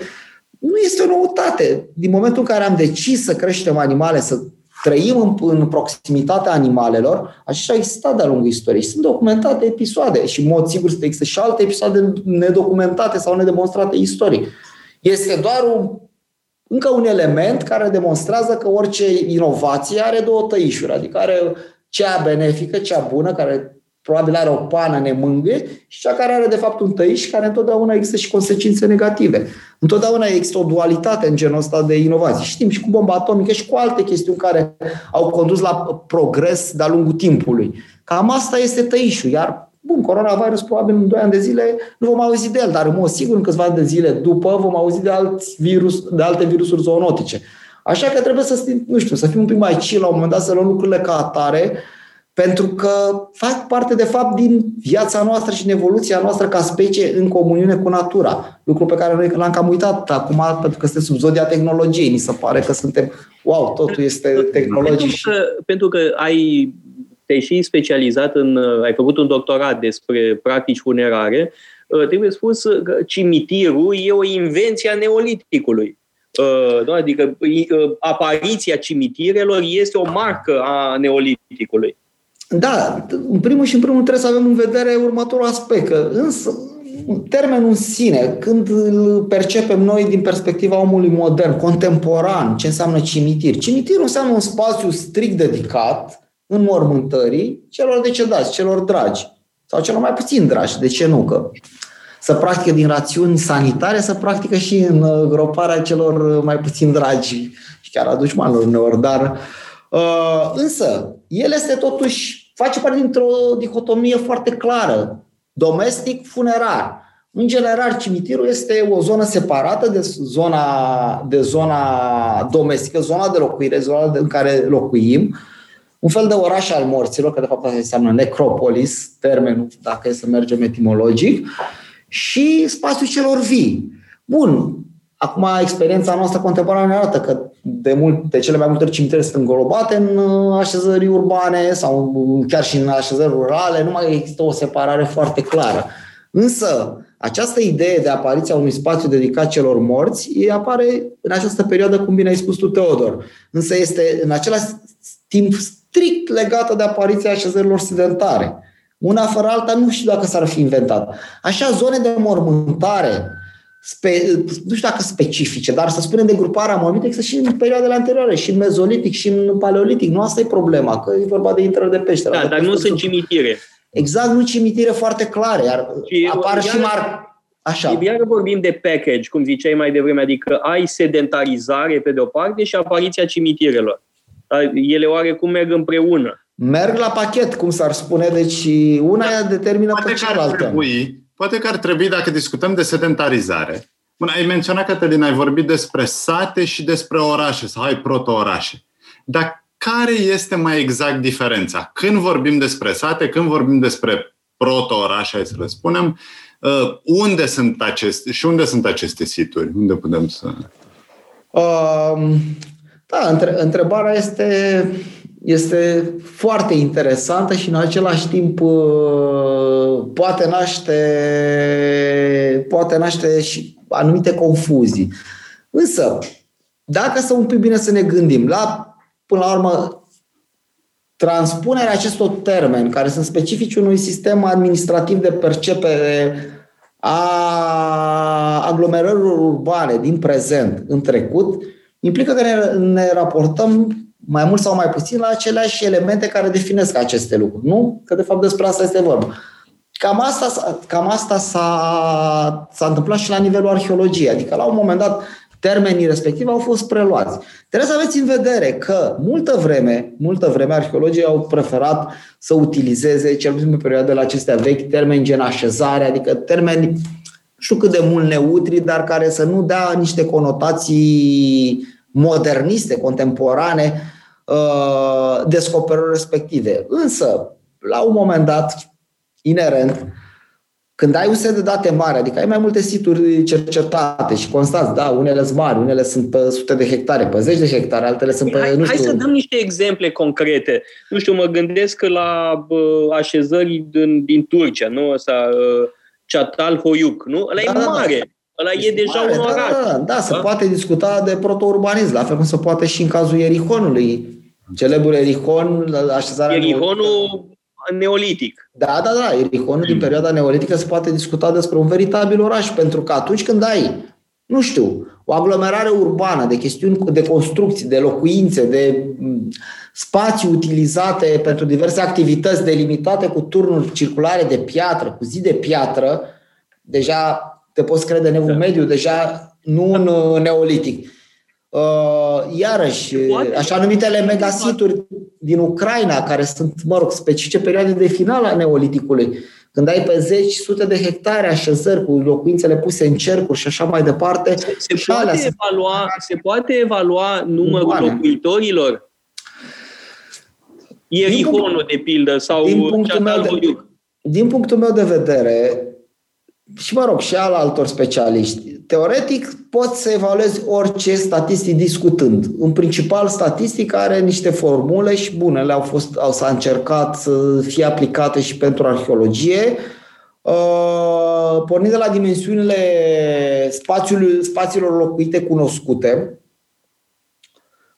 nu este o noutate. Din momentul în care am decis să creștem animale, să trăim în, în proximitatea animalelor, așa a existat de-a lungul istoriei. Sunt documentate episoade și, în mod sigur, există și alte episoade nedocumentate sau nedemonstrate istoric. Este doar un, încă un element care demonstrează că orice inovație are două tăișuri, adică are cea benefică, cea bună, care probabil are o pană nemângâie și cea care are de fapt un tăiș care întotdeauna există și consecințe negative. Întotdeauna există o dualitate în genul ăsta de inovații. Știm și cu bomba atomică și cu alte chestiuni care au condus la progres de-a lungul timpului. Cam asta este tăișul, iar Bun, coronavirus probabil în 2 ani de zile nu vom auzi de el, dar în mod sigur în câțiva ani de zile după vom auzi de, alți virus, de alte virusuri zoonotice. Așa că trebuie să, nu știu, să fim un pic mai chill la un moment dat, să luăm lucrurile ca atare, pentru că fac parte, de fapt, din viața noastră și din evoluția noastră ca specie în comuniune cu natura. Lucru pe care noi l-am cam uitat acum, pentru că suntem sub zodia tehnologiei. Mi se pare că suntem, wow, totul este tehnologic. Pentru că, pentru că ai te-ai și specializat în, ai făcut un doctorat despre practici funerare, uh, trebuie spus că cimitirul e o invenție a neoliticului. Uh, adică uh, apariția cimitirelor este o marcă a neoliticului. Da, în primul și în primul trebuie să avem în vedere următorul aspect, că însă termenul în sine, când îl percepem noi din perspectiva omului modern, contemporan, ce înseamnă cimitir? Cimitirul înseamnă un spațiu strict dedicat în mormântării celor decedați, celor dragi sau celor mai puțin dragi. De ce nu? Că să practică din rațiuni sanitare, să practică și în groparea celor mai puțin dragi și chiar aduci maluri uneori, dar uh, însă el este totuși, face parte dintr-o dicotomie foarte clară, domestic-funerar. În general, cimitirul este o zonă separată de zona, de zona domestică, zona de locuire, zona în care locuim, un fel de oraș al morților, că de fapt asta înseamnă necropolis, termenul, dacă e să mergem etimologic, și spațiul celor vii. Bun, acum experiența noastră contemporană ne arată că de, mult, de cele mai multe cimitere sunt înglobate în uh, așezări urbane sau chiar și în așezări rurale, nu mai există o separare foarte clară. Însă, această idee de apariția unui spațiu dedicat celor morți apare în această perioadă, cum bine ai spus tu, Teodor. Însă este în același timp strict legată de apariția așezărilor sedentare. Una fără alta nu știu dacă s-ar fi inventat. Așa, zone de mormântare, spe, nu știu dacă specifice, dar să spunem de gruparea morminte, există și în perioadele anterioare, și în mezolitic, și în paleolitic. Nu asta e problema, că e vorba de intrări de peșteră. Da, dar nu sunt cimitire. Exact, nu cimitire foarte clare, iar și apar și mar... Așa. Iar vorbim de package, cum ziceai mai devreme, adică ai sedentarizare pe de-o parte și apariția cimitirelor. Ele oarecum merg împreună. Merg la pachet, cum s-ar spune, deci una da. determină poate pe cealaltă. Trebui, poate că ar trebui, dacă discutăm de sedentarizare, Bun, ai menționat, Cătălin, ai vorbit despre sate și despre orașe, sau ai proto-orașe. Dar care este mai exact diferența? Când vorbim despre sate, când vorbim despre proto-orașe, hai să le spunem, uh, unde sunt aceste, și unde sunt aceste situri? Unde putem să... Uh, da, între, întrebarea este, este foarte interesantă și în același timp uh, poate naște, poate naște și anumite confuzii. Însă, dacă să un pic bine să ne gândim la, până la urmă, transpunerea acestor termeni care sunt specifici unui sistem administrativ de percepere a aglomerărilor urbane din prezent în trecut, implică că ne, ne raportăm mai mult sau mai puțin la aceleași elemente care definesc aceste lucruri. Nu? Că de fapt despre asta este vorba. Cam asta, cam asta s-a, s-a întâmplat și la nivelul arheologiei. Adică la un moment dat termenii respectivi au fost preluați. Trebuie să aveți în vedere că multă vreme, multă vreme arheologii au preferat să utilizeze, cel puțin pe perioadele acestea vechi, termeni gen așezare, adică termeni nu știu cât de mult neutri, dar care să nu dea niște conotații moderniste, contemporane, uh, descoperări respective. Însă, la un moment dat, inerent, când ai un set de date mari, adică ai mai multe situri cercetate și constați, da, unele sunt mari, unele sunt pe sute de hectare, pe zeci de hectare, altele sunt pe, hai, nu știu... Hai să dăm niște exemple concrete. Nu știu, mă gândesc la bă, așezări din, din Turcia, nu? Ăsta, uh, Chatal Hoyuk, nu? Ăla da, e da, da. mare. Da. Ăla e deja mare, un da, oraș. Da, da, da, se da? poate discuta de proto-urbanism, la fel cum se poate și în cazul Ierihonului. Celebrul Ierihon, așezarea... Ierihonul neolitic. Da, da, da. Ierihonul din perioada neolitică se poate discuta despre un veritabil oraș, pentru că atunci când ai, nu știu, o aglomerare urbană de chestiuni de construcții, de locuințe, de spații utilizate pentru diverse activități delimitate cu turnuri circulare de piatră, cu zi de piatră, deja te poți crede în evul da. mediu, deja nu în uh, neolitic. Uh, iarăși, așa numitele megasituri din Ucraina, care sunt, mă rog, specifice perioade de final a neoliticului, când ai pe zeci, sute de hectare așezări cu locuințele puse în cercuri și așa mai departe. Se, se, poate, evalua, se poate evalua numărul urbane. locuitorilor? Ierihonul, de pildă, sau din punctul, meu de, din punctul meu de vedere, și mă rog, și al altor specialiști, teoretic poți să evaluezi orice statistic discutând. În principal, statistic are niște formule și bune, le-au fost, au, s-a încercat să fie aplicate și pentru arheologie, uh, pornind de la dimensiunile spațiului, spațiilor locuite cunoscute,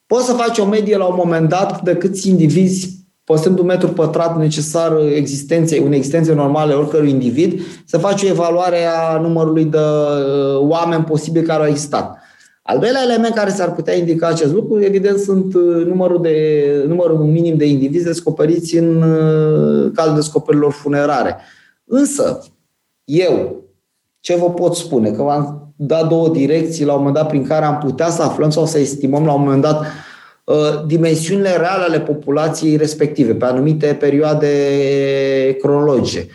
poți să faci o medie la un moment dat de câți indivizi păstrând un metru pătrat necesar existenței, unei existențe normale oricărui individ, să faci o evaluare a numărului de uh, oameni posibili care au existat. Al doilea element care s-ar putea indica acest lucru, evident, sunt uh, numărul, de, numărul minim de indivizi descoperiți în uh, cazul descoperirilor funerare. Însă, eu, ce vă pot spune? Că v-am dat două direcții la un moment dat prin care am putea să aflăm sau să estimăm la un moment dat Uh, dimensiunile reale ale populației respective, pe anumite perioade cronologice.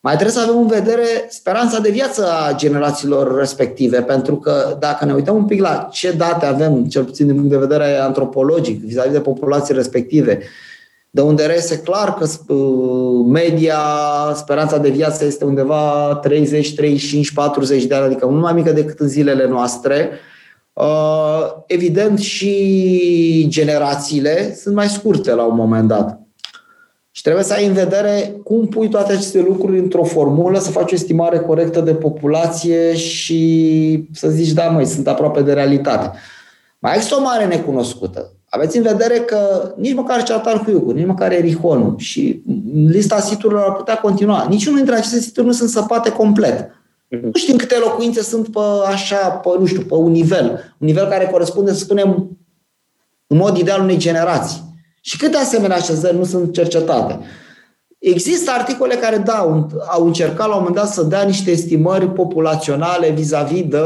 Mai trebuie să avem în vedere speranța de viață a generațiilor respective, pentru că dacă ne uităm un pic la ce date avem, cel puțin din punct de vedere antropologic, vis-a-vis de populații respective, de unde reiese clar că uh, media, speranța de viață este undeva 30, 35, 40 de ani, adică mult mai mică decât în zilele noastre, Uh, evident, și generațiile sunt mai scurte la un moment dat. Și trebuie să ai în vedere cum pui toate aceste lucruri într-o formulă, să faci o estimare corectă de populație și să zici, da, măi, sunt aproape de realitate. Mai există o mare necunoscută. Aveți în vedere că nici măcar Ceatarhuiucu, nici măcar Erihonul și lista siturilor ar putea continua. Niciunul dintre aceste situri nu sunt săpate complet. Nu știm câte locuințe sunt pe așa, pe, nu știu, pe un nivel. Un nivel care corespunde, să spunem, în mod ideal unei generații. Și câte asemenea așezări nu sunt cercetate. Există articole care, da, au încercat la un moment dat să dea niște estimări populaționale vis-a-vis de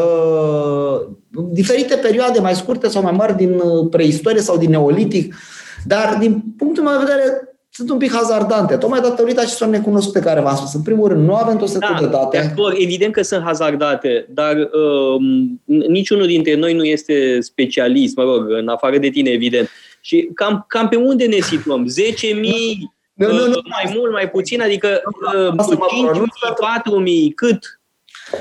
diferite perioade mai scurte sau mai mari din preistorie sau din neolitic, dar din punctul meu de vedere sunt un pic hazardante, tocmai datorită acestor necunoscute care v-am spus. În primul rând, nu avem tot setul da, de date. Acord, evident că sunt hazardate, dar uh, niciunul dintre noi nu este specialist, mă rog, în afară de tine, evident. Și cam, cam pe unde ne situăm? 10.000? Nu, nu, nu, mai mult, mai puțin? Adică uh, 5.000, 4.000, cât?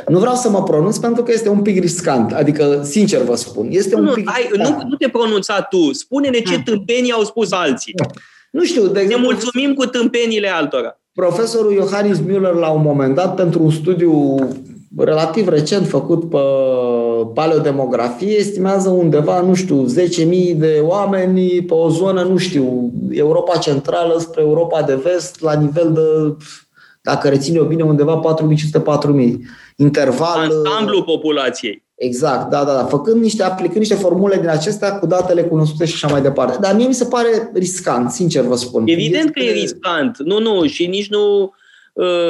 Nu vreau să mă pronunț pentru că este un pic riscant. Adică, sincer vă spun, este nu, un pic ai, nu, nu te pronunța tu. Spune-ne ce hmm. tâmpenii au spus alții. Nu știu, de exemplu, Ne mulțumim cu tâmpenile altora. Profesorul Johannes Müller, la un moment dat, pentru un studiu relativ recent făcut pe paleodemografie, estimează undeva, nu știu, 10.000 de oameni pe o zonă, nu știu, Europa Centrală spre Europa de Vest, la nivel de, dacă rețin eu bine, undeva 4.500-4.000. Interval... Ansamblu populației. Exact, da, da, da. Făcând niște, aplicând niște formule din acestea cu datele cunoscute și așa mai departe. Dar mie mi se pare riscant, sincer vă spun. Evident este... că e riscant. Nu, nu, și nici nu uh,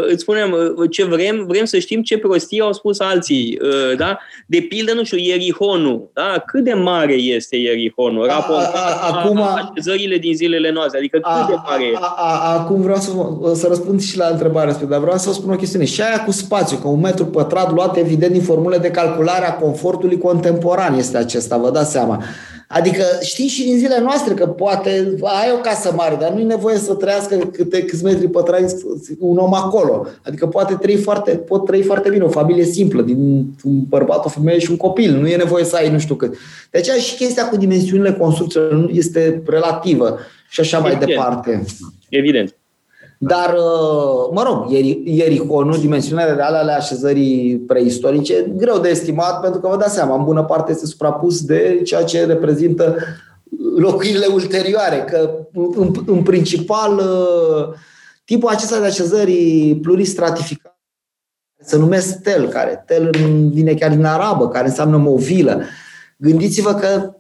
îți spunem uh, ce vrem, vrem să știm ce prostii au spus alții. Uh, da? De pildă, nu știu, Ierihonul. Da? Cât de mare este Ierihonul? Raportat acum, așezările din zilele noastre. Adică cât a, de mare a, a, a, Acum vreau să, să răspund și la întrebarea asta, dar vreau să vă spun o chestiune. Și aia cu spațiu, că un metru pătrat luat evident din formule de calculare a confortului contemporan este acesta, vă dați seama. Adică știi și din zilele noastre că poate ai o casă mare, dar nu e nevoie să trăiască câte câți metri pătrați un om acolo. Adică poate trăi foarte, pot trăi foarte bine o familie simplă, din un bărbat, o femeie și un copil. Nu e nevoie să ai nu știu cât. De aceea și chestia cu dimensiunile construcțiilor este relativă și așa mai Evident. departe. Evident. Dar, uh, mă rog, Ierihonul, dimensiunile reale ale așezării preistorice, greu de estimat, pentru că vă dați seama, în bună parte este suprapus de ceea ce reprezintă locuirile ulterioare, că în, în principal uh, tipul acesta de așezării pluristratificate se numesc tel, care tel vine chiar din arabă, care înseamnă movilă. Gândiți-vă că pe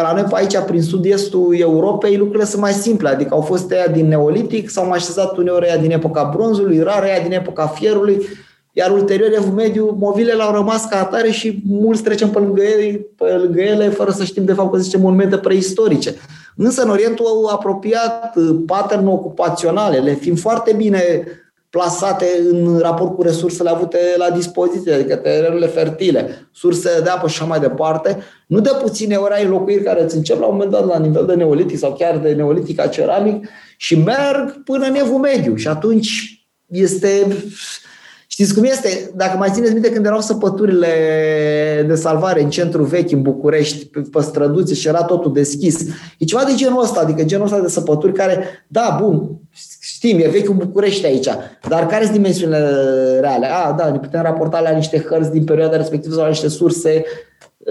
la noi pe aici, prin sud-estul Europei, lucrurile sunt mai simple. Adică au fost ăia din Neolitic, s-au mai așezat uneori ăia din epoca bronzului, rar ăia din epoca fierului, iar ulterior, evul mediu, movilele au rămas ca atare și mulți trecem pe lângă, ele, pe lângă ele fără să știm de fapt că zice monumente preistorice. Însă în Orientul apropiat, pattern ocupaționale, le fiind foarte bine plasate în raport cu resursele avute la dispoziție, adică terenurile fertile, surse de apă și așa mai departe, nu de puține ori ai locuiri care îți încep la un moment dat la nivel de neolitic sau chiar de neolitic ceramic și merg până în evul mediu și atunci este Știți cum este? Dacă mai țineți minte când erau săpăturile de salvare în centru vechi, în București, pe, pe străduțe și era totul deschis. E ceva de genul ăsta, adică genul ăsta de săpături care, da, bun, știm, e vechiul București aici, dar care sunt dimensiunile reale? A, da, ne putem raporta la niște hărți din perioada respectivă sau la niște surse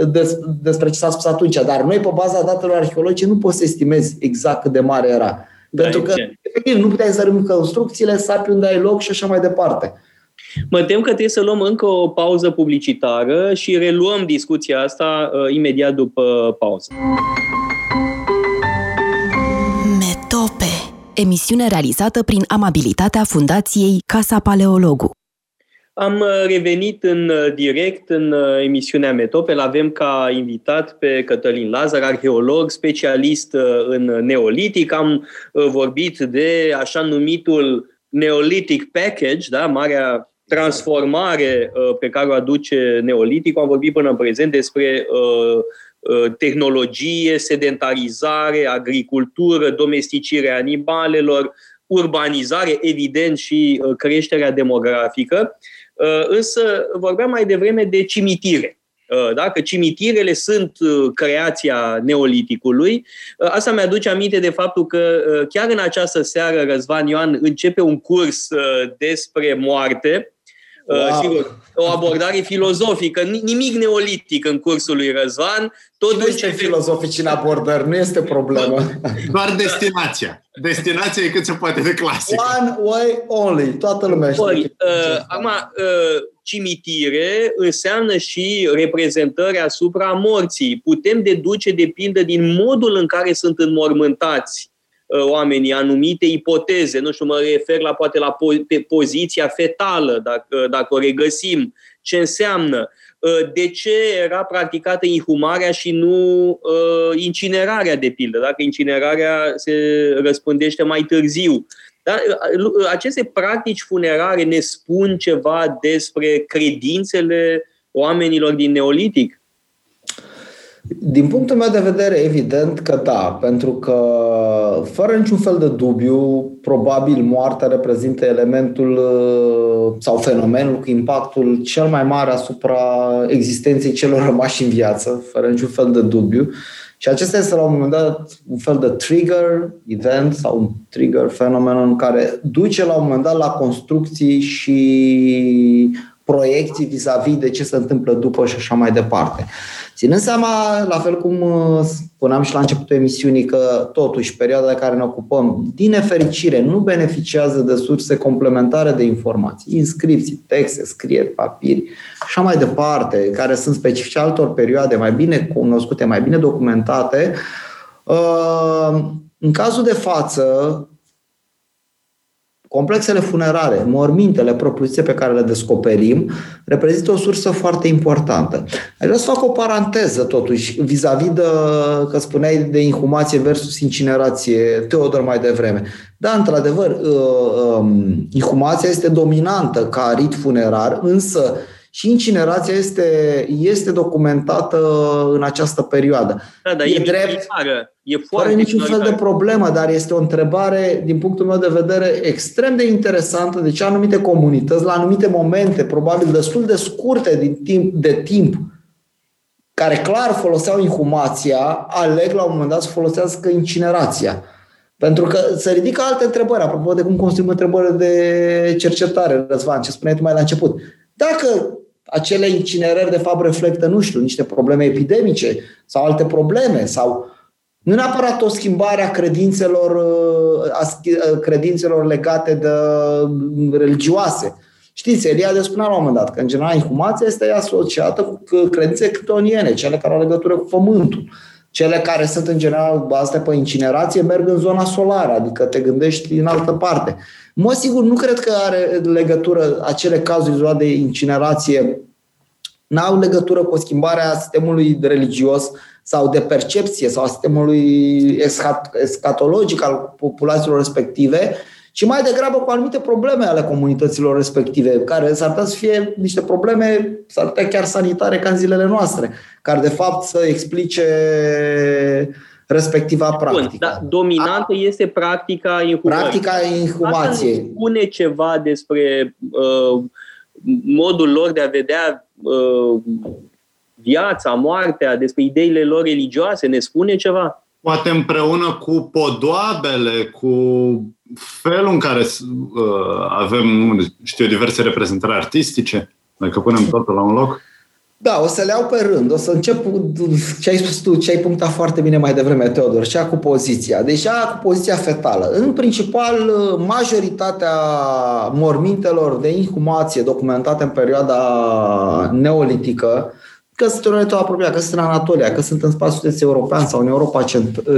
des, despre ce s-a spus atunci, dar noi pe baza datelor arheologice nu poți să estimezi exact cât de mare era. Da, Pentru că, efectiv, nu puteai să rămâi construcțiile, sapi unde ai loc și așa mai departe. Mă tem că trebuie să luăm încă o pauză publicitară și reluăm discuția asta uh, imediat după pauză. Emisiune realizată prin amabilitatea Fundației Casa Paleologu. Am uh, revenit în uh, direct în uh, emisiunea Metope. Îl avem ca invitat pe Cătălin Lazar, arheolog, specialist în neolitic. Am vorbit de așa numitul Neolithic Package, da? marea transformare uh, pe care o aduce neoliticul. Am vorbit până în prezent despre uh, uh, tehnologie, sedentarizare, agricultură, domesticire animalelor, urbanizare, evident, și creșterea demografică. Însă vorbeam mai devreme de cimitire. Da? Că cimitirele sunt creația neoliticului. Asta mi-aduce aminte de faptul că chiar în această seară Răzvan Ioan începe un curs despre moarte Uh, wow. Sigur, o abordare filozofică, nimic neolitic în cursul lui Răzvan. Tot nu este filozofic în abordări, nu este problemă. Doar destinația. Destinația e cât se poate de clasic. One way only. Toată lumea știe. Păi, uh, acum, uh, cimitire înseamnă și reprezentări asupra morții. Putem deduce, de pildă, din modul în care sunt înmormântați Uh, oamenii anumite ipoteze, nu știu, mă refer la poate la po- pe poziția fetală, dacă, dacă o regăsim, ce înseamnă, uh, de ce era practicată inhumarea și nu uh, incinerarea, de pildă, dacă incinerarea se răspândește mai târziu. Da? Aceste practici funerare ne spun ceva despre credințele oamenilor din Neolitic? Din punctul meu de vedere, evident că da, pentru că fără niciun fel de dubiu, probabil moartea reprezintă elementul uh, sau fenomenul cu impactul cel mai mare asupra existenței celor rămași în viață, fără niciun fel de dubiu. Și acesta este la un moment dat un fel de trigger event sau un trigger fenomen în care duce la un moment dat la construcții și proiecții vis-a-vis de ce se întâmplă după și așa mai departe. Ținând seama, la fel cum uh, spuneam și la începutul emisiunii, că totuși perioada de care ne ocupăm, din nefericire, nu beneficiază de surse complementare de informații, inscripții, texte, scrieri, papiri și așa mai departe, care sunt specifice altor perioade mai bine cunoscute, mai bine documentate. Uh, în cazul de față, Complexele funerare, mormintele propriu pe care le descoperim, reprezintă o sursă foarte importantă. Aș vrea să fac o paranteză, totuși, vis-a-vis de, că spuneai de inhumație versus incinerație, Teodor mai devreme. Da, într-adevăr, uh, um, inhumația este dominantă ca rit funerar, însă și incinerația este, este documentată în această perioadă. Da, dar e, e drept, e fără niciun fel de problemă, dar este o întrebare, din punctul meu de vedere, extrem de interesantă de ce anumite comunități, la anumite momente, probabil destul de scurte din timp, de timp, care clar foloseau inhumația, aleg la un moment dat să folosească incinerația. Pentru că se ridică alte întrebări, apropo de cum construim întrebări de cercetare, Răzvan, ce spuneai tu mai la început. Dacă acele incinerări de fapt reflectă, nu știu, niște probleme epidemice sau alte probleme sau nu neapărat o schimbare a credințelor, a credințelor legate de religioase. Știți, Eliade spunea la un moment dat că, în general, inhumația este asociată cu credințe criptoniene, cele care au legătură cu pământul. Cele care sunt, în general, bazate pe incinerație, merg în zona solară, adică te gândești în altă parte. Mă, sigur, nu cred că are legătură acele cazuri izolate de incinerație. N-au legătură cu o schimbare a sistemului religios sau de percepție sau a sistemului escatologic al populațiilor respective, ci mai degrabă cu anumite probleme ale comunităților respective, care s-ar putea să fie niște probleme, s-ar putea chiar sanitare ca în zilele noastre, care de fapt să explice respectiva practică. Bun, dar dominantă A, este practica inhumării. Practica inhumației. Asta spune ceva despre uh, modul lor de a vedea uh, viața, moartea, despre ideile lor religioase, ne spune ceva? Poate împreună cu podoabele, cu felul în care uh, avem, știu, diverse reprezentări artistice, dacă punem totul la un loc. Da, o să le iau pe rând. O să încep cu ce ai spus tu, ce ai punctat foarte bine mai devreme, Teodor, cea cu poziția. Deja cu poziția fetală. În principal, majoritatea mormintelor de inhumație documentate în perioada neolitică, că sunt în Orientul apropiat, că sunt în Anatolia, că sunt în spațiul european sau în Europa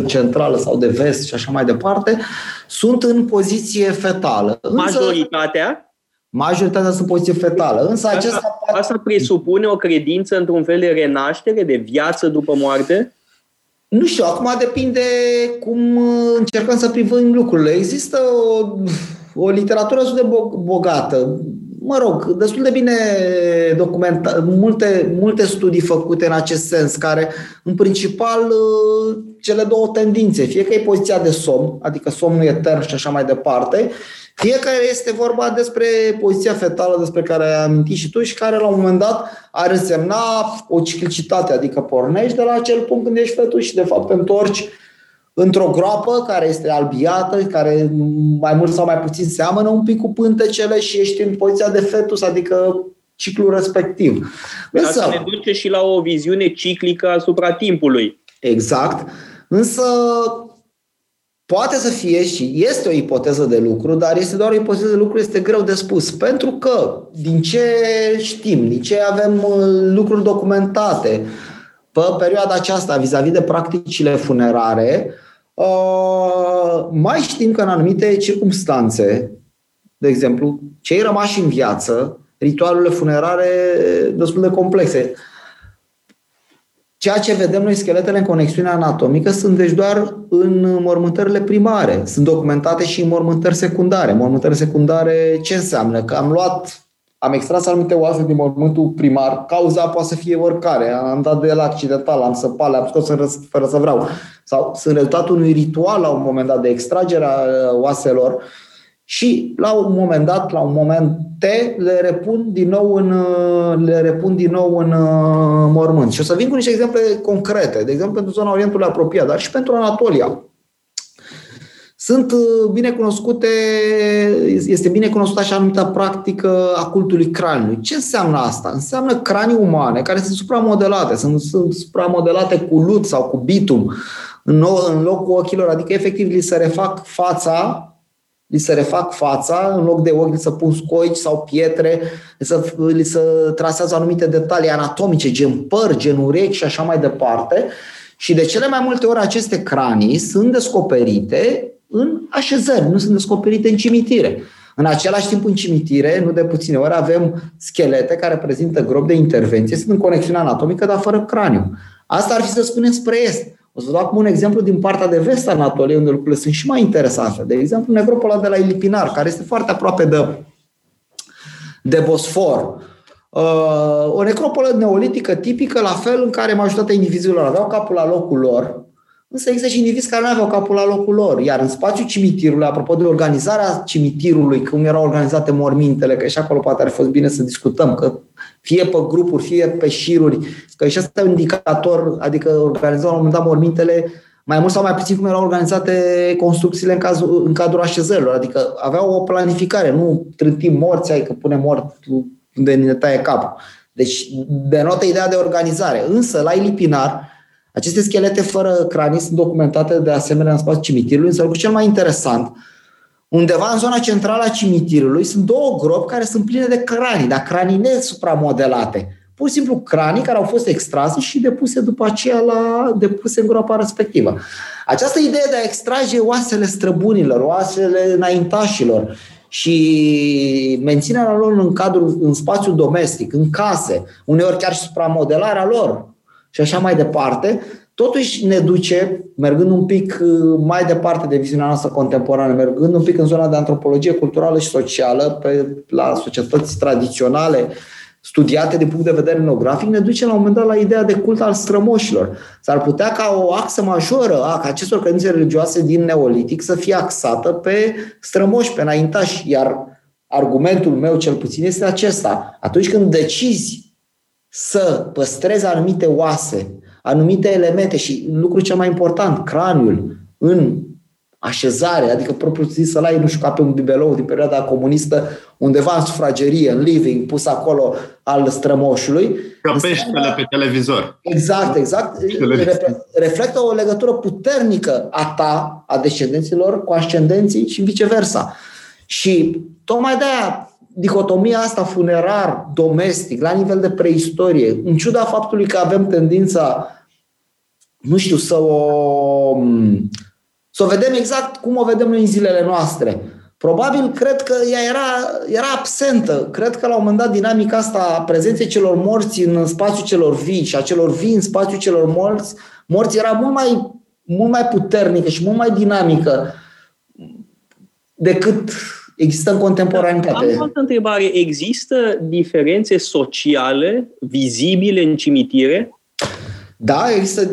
centrală sau de vest și așa mai departe, sunt în poziție fetală. Majoritatea? Majoritatea sunt poziție fetală. Însă asta, acesta asta presupune o credință într-un fel de renaștere, de viață după moarte? Nu știu, acum depinde cum încercăm să privim lucrurile. Există o, o literatură de bogată, mă rog, destul de bine documentat, multe, multe studii făcute în acest sens, care în principal cele două tendințe, fie că e poziția de somn, adică somnul etern și așa mai departe, fiecare este vorba despre poziția fetală despre care ai amintit și tu și care la un moment dat ar însemna o ciclicitate, adică pornești de la acel punct când ești fetus și de fapt te întorci într-o groapă care este albiată, care mai mult sau mai puțin seamănă un pic cu pântecele și ești în poziția de fetus, adică ciclul respectiv. Însă, Asta ne duce și la o viziune ciclică asupra timpului. Exact. Însă Poate să fie și este o ipoteză de lucru, dar este doar o ipoteză de lucru, este greu de spus. Pentru că, din ce știm, din ce avem uh, lucruri documentate pe perioada aceasta vis-a-vis de practicile funerare, uh, mai știm că în anumite circumstanțe, de exemplu, cei rămași în viață, ritualurile funerare destul de complexe. Ceea ce vedem noi, scheletele în conexiune anatomică, sunt deci doar în mormântările primare. Sunt documentate și în mormântări secundare. Mormântări secundare ce înseamnă? Că am luat, am extras anumite oase din mormântul primar, cauza poate să fie oricare, am dat de la accidental, am săpat, le-am scos fără să vreau. Sau sunt rezultatul unui ritual la un moment dat de extragere a oaselor, uh, și la un moment dat, la un moment T, le repun din nou în, le repun din nou în uh, mormânt. Și o să vin cu niște exemple concrete, de exemplu pentru zona Orientului apropiat, dar și pentru Anatolia. Sunt uh, bine cunoscute, este bine cunoscută așa anumită practică a cultului craniului. Ce înseamnă asta? Înseamnă cranii umane care sunt supramodelate, sunt, sunt supramodelate cu lut sau cu bitum în, în locul ochilor, adică efectiv li se refac fața li se refac fața, în loc de ochi li se pun scoici sau pietre, li se, li se trasează anumite detalii anatomice, gen păr, gen urechi și așa mai departe. Și de cele mai multe ori aceste cranii sunt descoperite în așezări, nu sunt descoperite în cimitire. În același timp, în cimitire, nu de puține ori, avem schelete care prezintă grob de intervenție, sunt în conexiune anatomică, dar fără craniu. Asta ar fi să spunem spre est. O să dau acum un exemplu din partea de vest a Anatoliei, unde lucrurile sunt și mai interesante. De exemplu, necropola de la Ilipinar, care este foarte aproape de, de Bosfor. Uh, o necropolă neolitică tipică, la fel în care majoritatea indivizilor aveau capul la locul lor, Însă există și indivizi care nu aveau capul la locul lor. Iar în spațiul cimitirului, apropo de organizarea cimitirului, cum erau organizate mormintele, că și acolo poate ar fi fost bine să discutăm, că fie pe grupuri, fie pe șiruri, că și asta e un indicator, adică organizau la un moment dat mormintele mai mult sau mai puțin cum erau organizate construcțiile în, cazul, în cadrul așezărilor. Adică aveau o planificare, nu trântim morți, ai că pune mort unde ne taie capul. Deci denotă ideea de organizare. Însă, la Ilipinar, aceste schelete fără cranii sunt documentate de asemenea în spațiul cimitirului, însă lucrul cel mai interesant, undeva în zona centrală a cimitirului sunt două gropi care sunt pline de cranii, dar cranii nesupramodelate. Pur și simplu cranii care au fost extrase și depuse după aceea la, depuse în groapa respectivă. Această idee de a extrage oasele străbunilor, oasele înaintașilor și menținerea lor în cadrul, în spațiu domestic, în case, uneori chiar și supramodelarea lor, și așa mai departe, totuși ne duce, mergând un pic uh, mai departe de viziunea noastră contemporană, mergând un pic în zona de antropologie culturală și socială, pe, la societăți tradiționale, studiate din punct de vedere etnografic, ne duce la un moment dat la ideea de cult al strămoșilor. S-ar putea ca o axă majoră a acestor credințe religioase din Neolitic să fie axată pe strămoși, pe înaintași, iar argumentul meu cel puțin este acesta. Atunci când decizi să păstrezi anumite oase, anumite elemente și lucrul cel mai important, craniul, în așezare, adică propriu zis să ai, nu știu, ca pe un bibelou din perioada comunistă, undeva în sufragerie, în living, pus acolo al strămoșului. Ca peștele pe televizor. Exact, exact. Reflectă o legătură puternică a ta, a descendenților, cu ascendenții și viceversa. Și tocmai de aia dicotomia asta funerar, domestic, la nivel de preistorie, în ciuda faptului că avem tendința, nu știu, să o, să o vedem exact cum o vedem noi în zilele noastre. Probabil cred că ea era, era absentă. Cred că la un moment dat dinamica asta a prezenței celor morți în spațiul celor vii și a celor vii în spațiul celor morți, morți era mult mai, mult mai puternică și mult mai dinamică decât există în contemporanitate. Am o altă întrebare. Există diferențe sociale vizibile în cimitire? Da, există,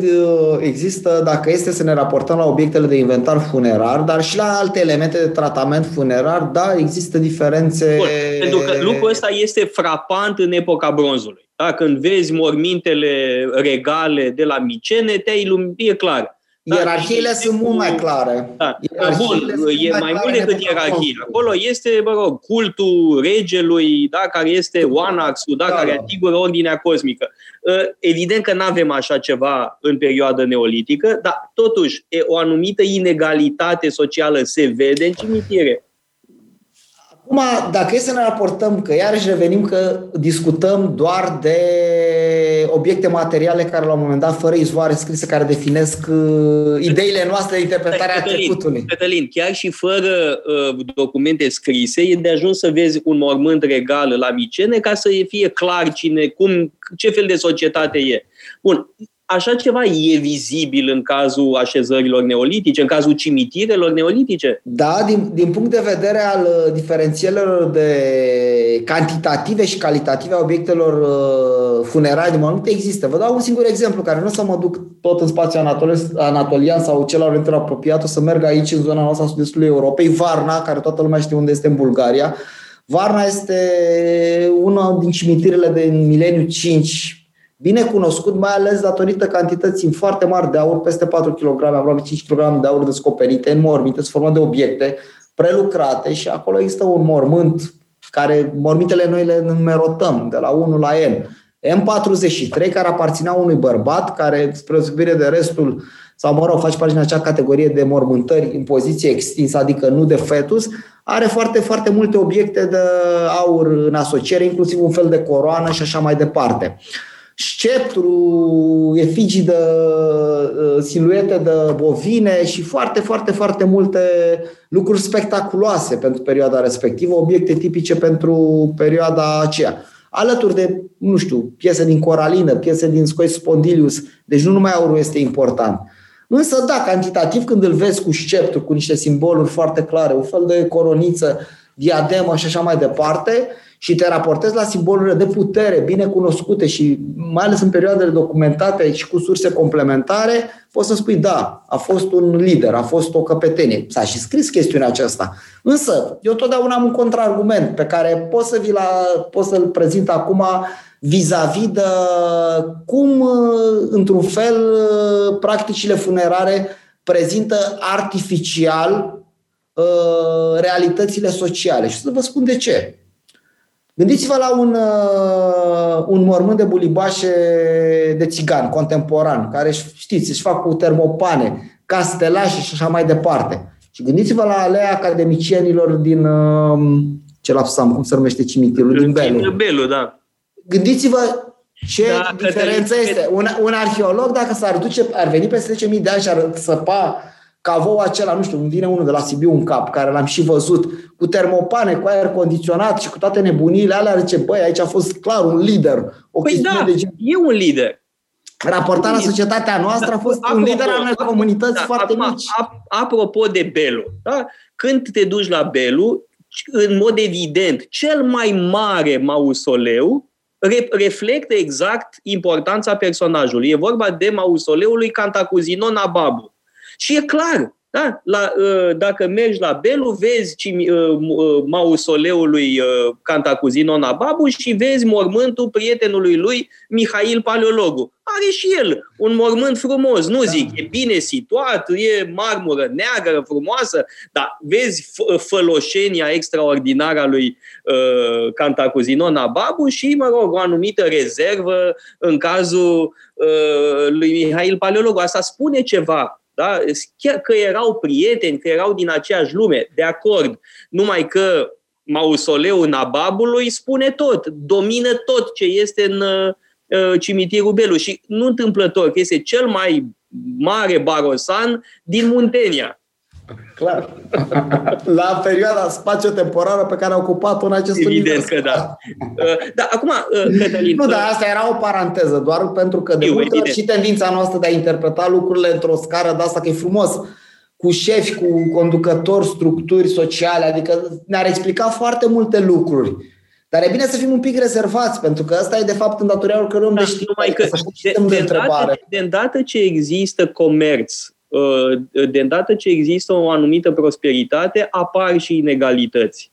există, dacă este să ne raportăm la obiectele de inventar funerar, dar și la alte elemente de tratament funerar, da, există diferențe. Bun, pentru că lucrul ăsta este frapant în epoca bronzului. Da? Când vezi mormintele regale de la Micene, te-ai e clar. Da, Ierarhiile sunt mult mai clare. Da. Bun, e mai, mai mult decât ierarhie. Acolo este, mă rog, cultul regelui, da, care este Oanaxul, da, da, care asigură ordinea cosmică. Ă, evident că nu avem așa ceva în perioada neolitică, dar totuși o anumită inegalitate socială se vede în cimitire. Acum, dacă e să ne raportăm, că iarăși revenim că discutăm doar de obiecte materiale care la un moment dat, fără izvoare scrise, care definesc uh, ideile noastre de interpretare a trecutului. Cătălin, chiar și fără uh, documente scrise, e de ajuns să vezi un mormânt regal la Micene ca să fie clar cine, cum, ce fel de societate e. Bun, Așa ceva e vizibil în cazul așezărilor neolitice, în cazul cimitirelor neolitice? Da, din, din punct de vedere al uh, diferențielor de cantitative și calitative a obiectelor uh, funerare din morminte există. Vă dau un singur exemplu care nu o să mă duc tot în spațiul anatolian sau cel al Orientului apropiat, o să merg aici în zona noastră sud-estului Europei, Varna, care toată lumea știe unde este în Bulgaria. Varna este una din cimitirele de mileniu 5 bine cunoscut, mai ales datorită cantității foarte mari de aur, peste 4 kg, aproape 5 kg de aur descoperite în morminte, sunt formate de obiecte prelucrate și acolo există un mormânt care mormintele noi le numerotăm de la 1 la N. M43, care aparținea unui bărbat care, spre osebire de restul, sau mă rog, face parte din acea categorie de mormântări în poziție extinsă, adică nu de fetus, are foarte, foarte multe obiecte de aur în asociere, inclusiv un fel de coroană și așa mai departe. Uh, sceptru, efigii de uh, siluete de bovine și foarte, foarte, foarte multe lucruri spectaculoase pentru perioada respectivă, obiecte tipice pentru perioada aceea. Alături de, nu știu, piese din Coralină, piese din Scois Spondilius, deci nu numai aurul este important. Însă, da, cantitativ, când îl vezi cu sceptru, cu niște simboluri foarte clare, un fel de coroniță, diademă și așa mai departe, și te raportezi la simbolurile de putere bine cunoscute și mai ales în perioadele documentate și cu surse complementare, poți să spui da, a fost un lider, a fost o căpetenie. S-a și scris chestiunea aceasta. Însă, eu totdeauna am un contraargument pe care pot, să vi la, pot să-l prezint acum vis-a-vis de cum, într-un fel, practicile funerare prezintă artificial uh, realitățile sociale. Și să vă spun de ce. Gândiți-vă la un, uh, un mormânt de bulibașe de țigan contemporan, care știți, își fac cu termopane, castelașe și așa mai departe. Și gândiți-vă la alea academicienilor din uh, ce la Sam, cum se numește cimitirul, din Belu. Belu, da. Gândiți-vă ce da, diferență este. Un, un arheolog, dacă s-ar duce, ar veni peste 10.000 de ani și ar săpa cavou acela, nu știu, îmi vine unul de la Sibiu în cap, care l-am și văzut, cu termopane, cu aer condiționat și cu toate nebunile alea, zice, băi, aici a fost clar un lider. O păi da, de gen... e un lider. raportarea la societatea noastră a fost apropo, un lider al unei comunități da, foarte acum, mici. Apropo de Belu, da? când te duci la Belu, în mod evident, cel mai mare mausoleu reflectă exact importanța personajului. E vorba de mausoleul lui Cantacuzino Nababu. Și e clar, da? La, ă, dacă mergi la Belu, vezi ă, ă, mausoleul lui Cantacuzino Nababu și vezi mormântul prietenului lui Mihail Paleologu. Are și el un mormânt frumos, nu da. zic, e bine situat, e marmură neagră, frumoasă, dar vezi făloșenia extraordinară a lui uh, Cantacuzino Nababu și, mă rog, o anumită rezervă în cazul uh, lui Mihail Paleologu. Asta spune ceva da? Chiar că erau prieteni, că erau din aceeași lume, de acord. Numai că mausoleul Nababului spune tot, domină tot ce este în uh, cimitirul Belu și nu întâmplător, că este cel mai mare barosan din Muntenia. Clar. La perioada spațio-temporară pe care a ocupat-o în acest Evident univers. că da. Uh, da, acum, uh, Cătălin... Nu, dar asta era o paranteză, doar pentru că de multe ori și tendința noastră de a interpreta lucrurile într-o scară de asta că e frumos, cu șefi, cu conducători, structuri sociale, adică ne-ar explica foarte multe lucruri. Dar e bine să fim un pic rezervați, pentru că asta e de fapt îndatorirea oricărui om da, de știință. Numai că de, de, de, dată, de îndată ce există comerț Uh, de îndată ce există o anumită prosperitate, apar și inegalități.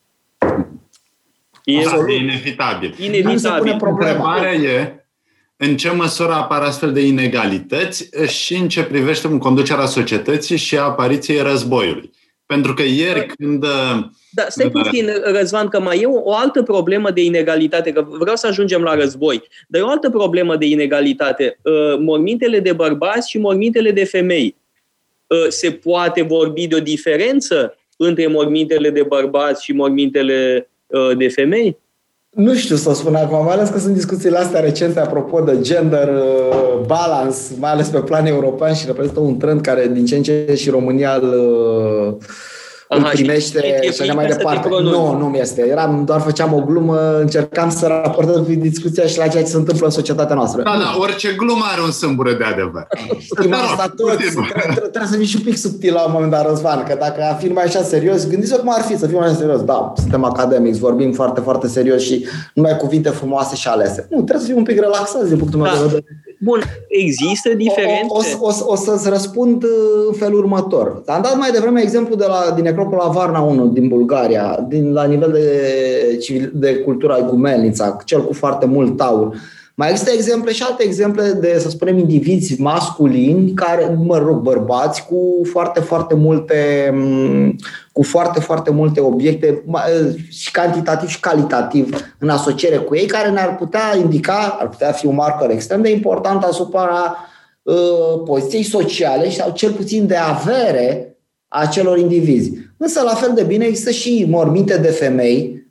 E Asta e inevitabil. Inevitabil. Întrebarea e în ce măsură apar astfel de inegalități și în ce privește în conducerea societății și a apariției războiului. Pentru că ieri da. când... Uh, da, stai uh, puțin, Răzvan, că mai e o, o altă problemă de inegalitate, că vreau să ajungem la război, dar e o altă problemă de inegalitate. Mormintele de bărbați și mormintele de femei. Ă, se poate vorbi de o diferență între mormintele de bărbați și mormintele ă, de femei? Nu știu să spun acum, mai ales că sunt discuțiile astea recente apropo de gender ă, balance, mai ales pe plan european și reprezintă un trend care din ce în ce și România îl Aha, îl primește și, și așa mai departe. Nu, nu mi este. Eram, doar făceam o glumă, încercam să raportăm discuția și la ceea ce se întâmplă în societatea noastră. Da, da, orice glumă are un sâmbure de adevăr. Știm asta toți. Trebuie să fii și un pic subtil la un moment dat, Răzvan, că dacă afirm așa serios, gândiți-vă cum ar fi să fim așa serios. Da, suntem academici, vorbim foarte, foarte serios și numai cuvinte frumoase și alese. Nu, trebuie să fim un pic relaxați din punctul meu da. de vedere. Bun, există diferențe? O, o, o, o să-ți răspund uh, în felul următor. Am dat mai devreme exemplu de la, din Necropola Varna 1 din Bulgaria, din, la nivel de, de cultura Gumelnița, cel cu foarte mult taur. Mai există exemple și alte exemple de, să spunem, indivizi masculini, care, mă rog, bărbați cu foarte, foarte multe, mm, cu foarte, foarte multe obiecte și cantitativ și calitativ în asociere cu ei, care ne-ar putea indica, ar putea fi un marker extrem de important asupra uh, poziției sociale sau cel puțin de avere a acelor indivizi. Însă, la fel de bine, există și morminte de femei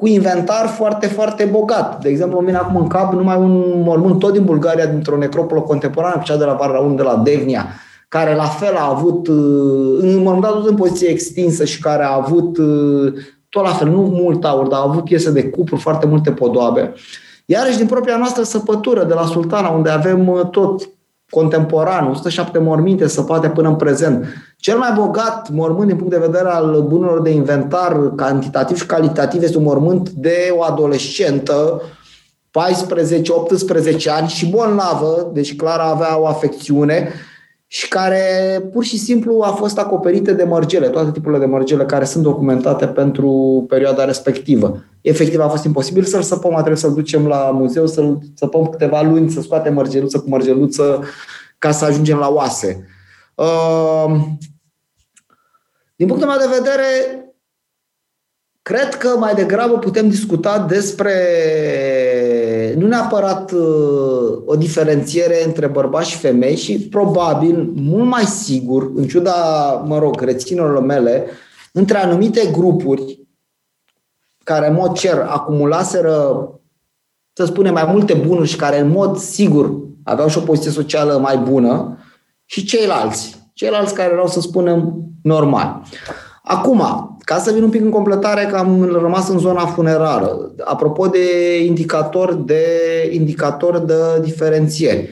cu inventar foarte, foarte bogat. De exemplu, îmi vine acum în cap numai un mormânt tot din Bulgaria, dintr-o necropolă contemporană, cea de la Varra 1 de la Devnia, care la fel a avut, uh, în mormântat tot în poziție extinsă și care a avut uh, tot la fel, nu mult aur, dar a avut piese de cupru, foarte multe podoabe. Iarăși din propria noastră săpătură de la Sultana, unde avem uh, tot contemporan, 107 morminte săpate până în prezent. Cel mai bogat mormânt din punct de vedere al bunurilor de inventar, cantitativ și calitativ, este un mormânt de o adolescentă, 14-18 ani și bolnavă, deci clar avea o afecțiune și care pur și simplu a fost acoperită de mărgele, toate tipurile de mărgele care sunt documentate pentru perioada respectivă. Efectiv a fost imposibil să-l săpăm, a trebuit să-l ducem la muzeu, să-l săpăm câteva luni, să scoatem mărgeluță cu mărgeluță ca să ajungem la oase. Uh, din punctul meu de vedere, cred că mai degrabă putem discuta despre nu neapărat uh, o diferențiere între bărbați și femei și probabil, mult mai sigur, în ciuda, mă rog, reținerilor mele, între anumite grupuri care în mod cer acumulaseră, să spunem, mai multe bunuri și care în mod sigur aveau și o poziție socială mai bună și ceilalți, ceilalți care erau, să spunem, normali. Acum, ca să vin un pic în completare, că am rămas în zona funerară. Apropo de indicator de, indicator de diferențieri.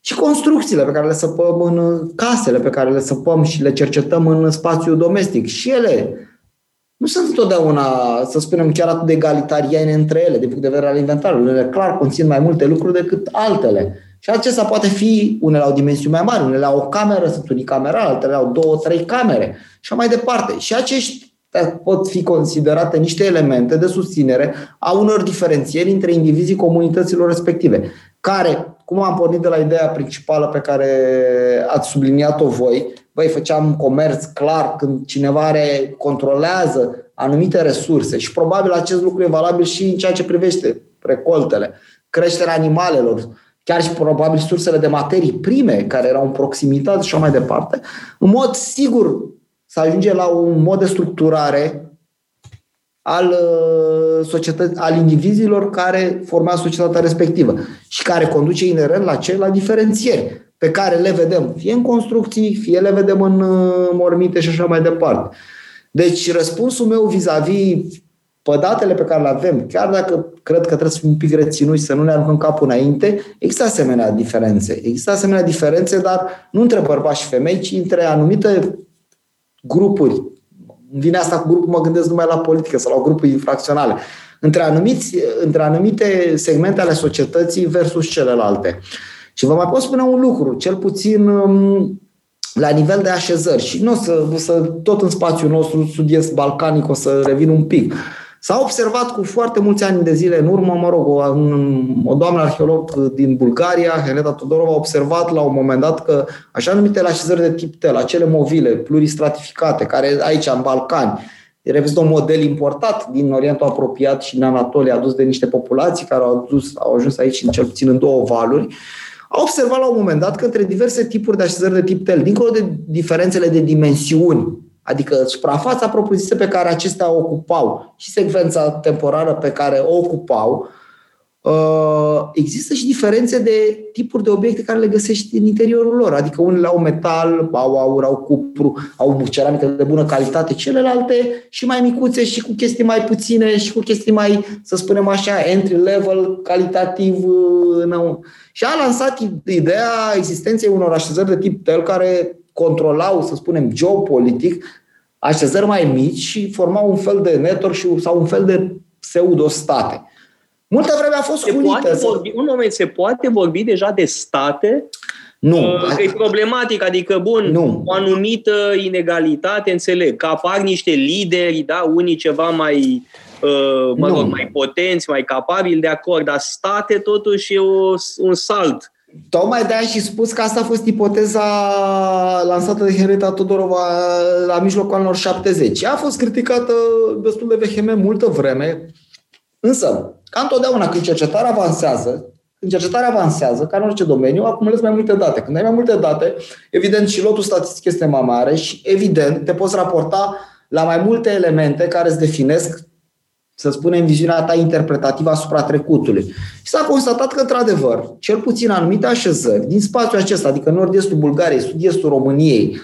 și construcțiile pe care le săpăm în casele, pe care le săpăm și le cercetăm în spațiul domestic. Și ele nu sunt întotdeauna, să spunem, chiar atât de egalitariene între ele, din punct de vedere al inventarului. Ele clar conțin mai multe lucruri decât altele. Și acesta poate fi, unele au dimensiuni mai mari, unele au o cameră, sunt unicamerale, altele au două, trei camere și mai departe. Și acești pot fi considerate niște elemente de susținere a unor diferențieri între indivizii comunităților respective, care, cum am pornit de la ideea principală pe care ați subliniat-o voi, voi făceam comerț clar când cineva are, controlează anumite resurse și probabil acest lucru e valabil și în ceea ce privește recoltele, creșterea animalelor, chiar și probabil sursele de materii prime care erau în proximitate și așa mai departe, în mod sigur să ajunge la un mod de structurare al, uh, societăți, al indivizilor care formează societatea respectivă și care conduce inerent la ce? La diferențieri pe care le vedem fie în construcții, fie le vedem în uh, mormite și așa mai departe. Deci răspunsul meu vis-a-vis pe datele pe care le avem, chiar dacă cred că trebuie să fim un pic reținuți, să nu ne aruncăm capul înainte, există asemenea diferențe. Există asemenea diferențe, dar nu între bărbați și femei, ci între anumite grupuri. Vine asta cu grupul, mă gândesc numai la politică sau la grupuri infracționale. Între, anumiți, între anumite segmente ale societății versus celelalte. Și vă mai pot spune un lucru, cel puțin um, la nivel de așezări și nu o să, să tot în spațiul nostru sud-est balcanic o să revin un pic. S-a observat cu foarte mulți ani de zile în urmă, mă rog, o, o doamnă arheolog din Bulgaria, Helena Todorova, a observat la un moment dat că așa numitele așezări de tip tel, acele movile pluristratificate, care aici în Balcani, reprezintă un model importat din Orientul apropiat și din Anatolia, adus de niște populații care au, adus, au ajuns aici în cel puțin în două valuri, a observat la un moment dat că între diverse tipuri de așezări de tip tel, dincolo de diferențele de dimensiuni Adică suprafața propriu-zisă pe care acestea o ocupau și secvența temporară pe care o ocupau, uh, există și diferențe de tipuri de obiecte care le găsești în interiorul lor. Adică unele au metal, au aur, au cupru, au ceramică de bună calitate, celelalte și mai micuțe și cu chestii mai puține și cu chestii mai, să spunem așa, entry level, calitativ. Uh, și a lansat ideea existenței unor așezări de tip tel care controlau, să spunem, geopolitic, așezări mai mici și formau un fel de network și, sau un fel de pseudo-state. Multă vreme a fost se Poate vorbi, un moment, se poate vorbi deja de state? Nu. Uh, e problematic, adică, bun, nu. o anumită inegalitate, înțeleg, că apar niște lideri, da, unii ceva mai, uh, mă rog, mai potenți, mai capabili, de acord, dar state totuși e o, un salt Tocmai de-aia și spus că asta a fost ipoteza lansată de Henrietta Todorova la mijlocul anilor 70. Ea a fost criticată destul de vehement multă vreme, însă, ca întotdeauna când cercetarea avansează, când cercetarea avansează, ca în orice domeniu, acumulezi mai multe date. Când ai mai multe date, evident și lotul statistic este mai mare și evident te poți raporta la mai multe elemente care îți definesc să spunem, viziunea ta interpretativă asupra trecutului. Și s-a constatat că, într-adevăr, cel puțin anumite așezări din spațiul acesta, adică nord-estul Bulgariei, sud-estul României,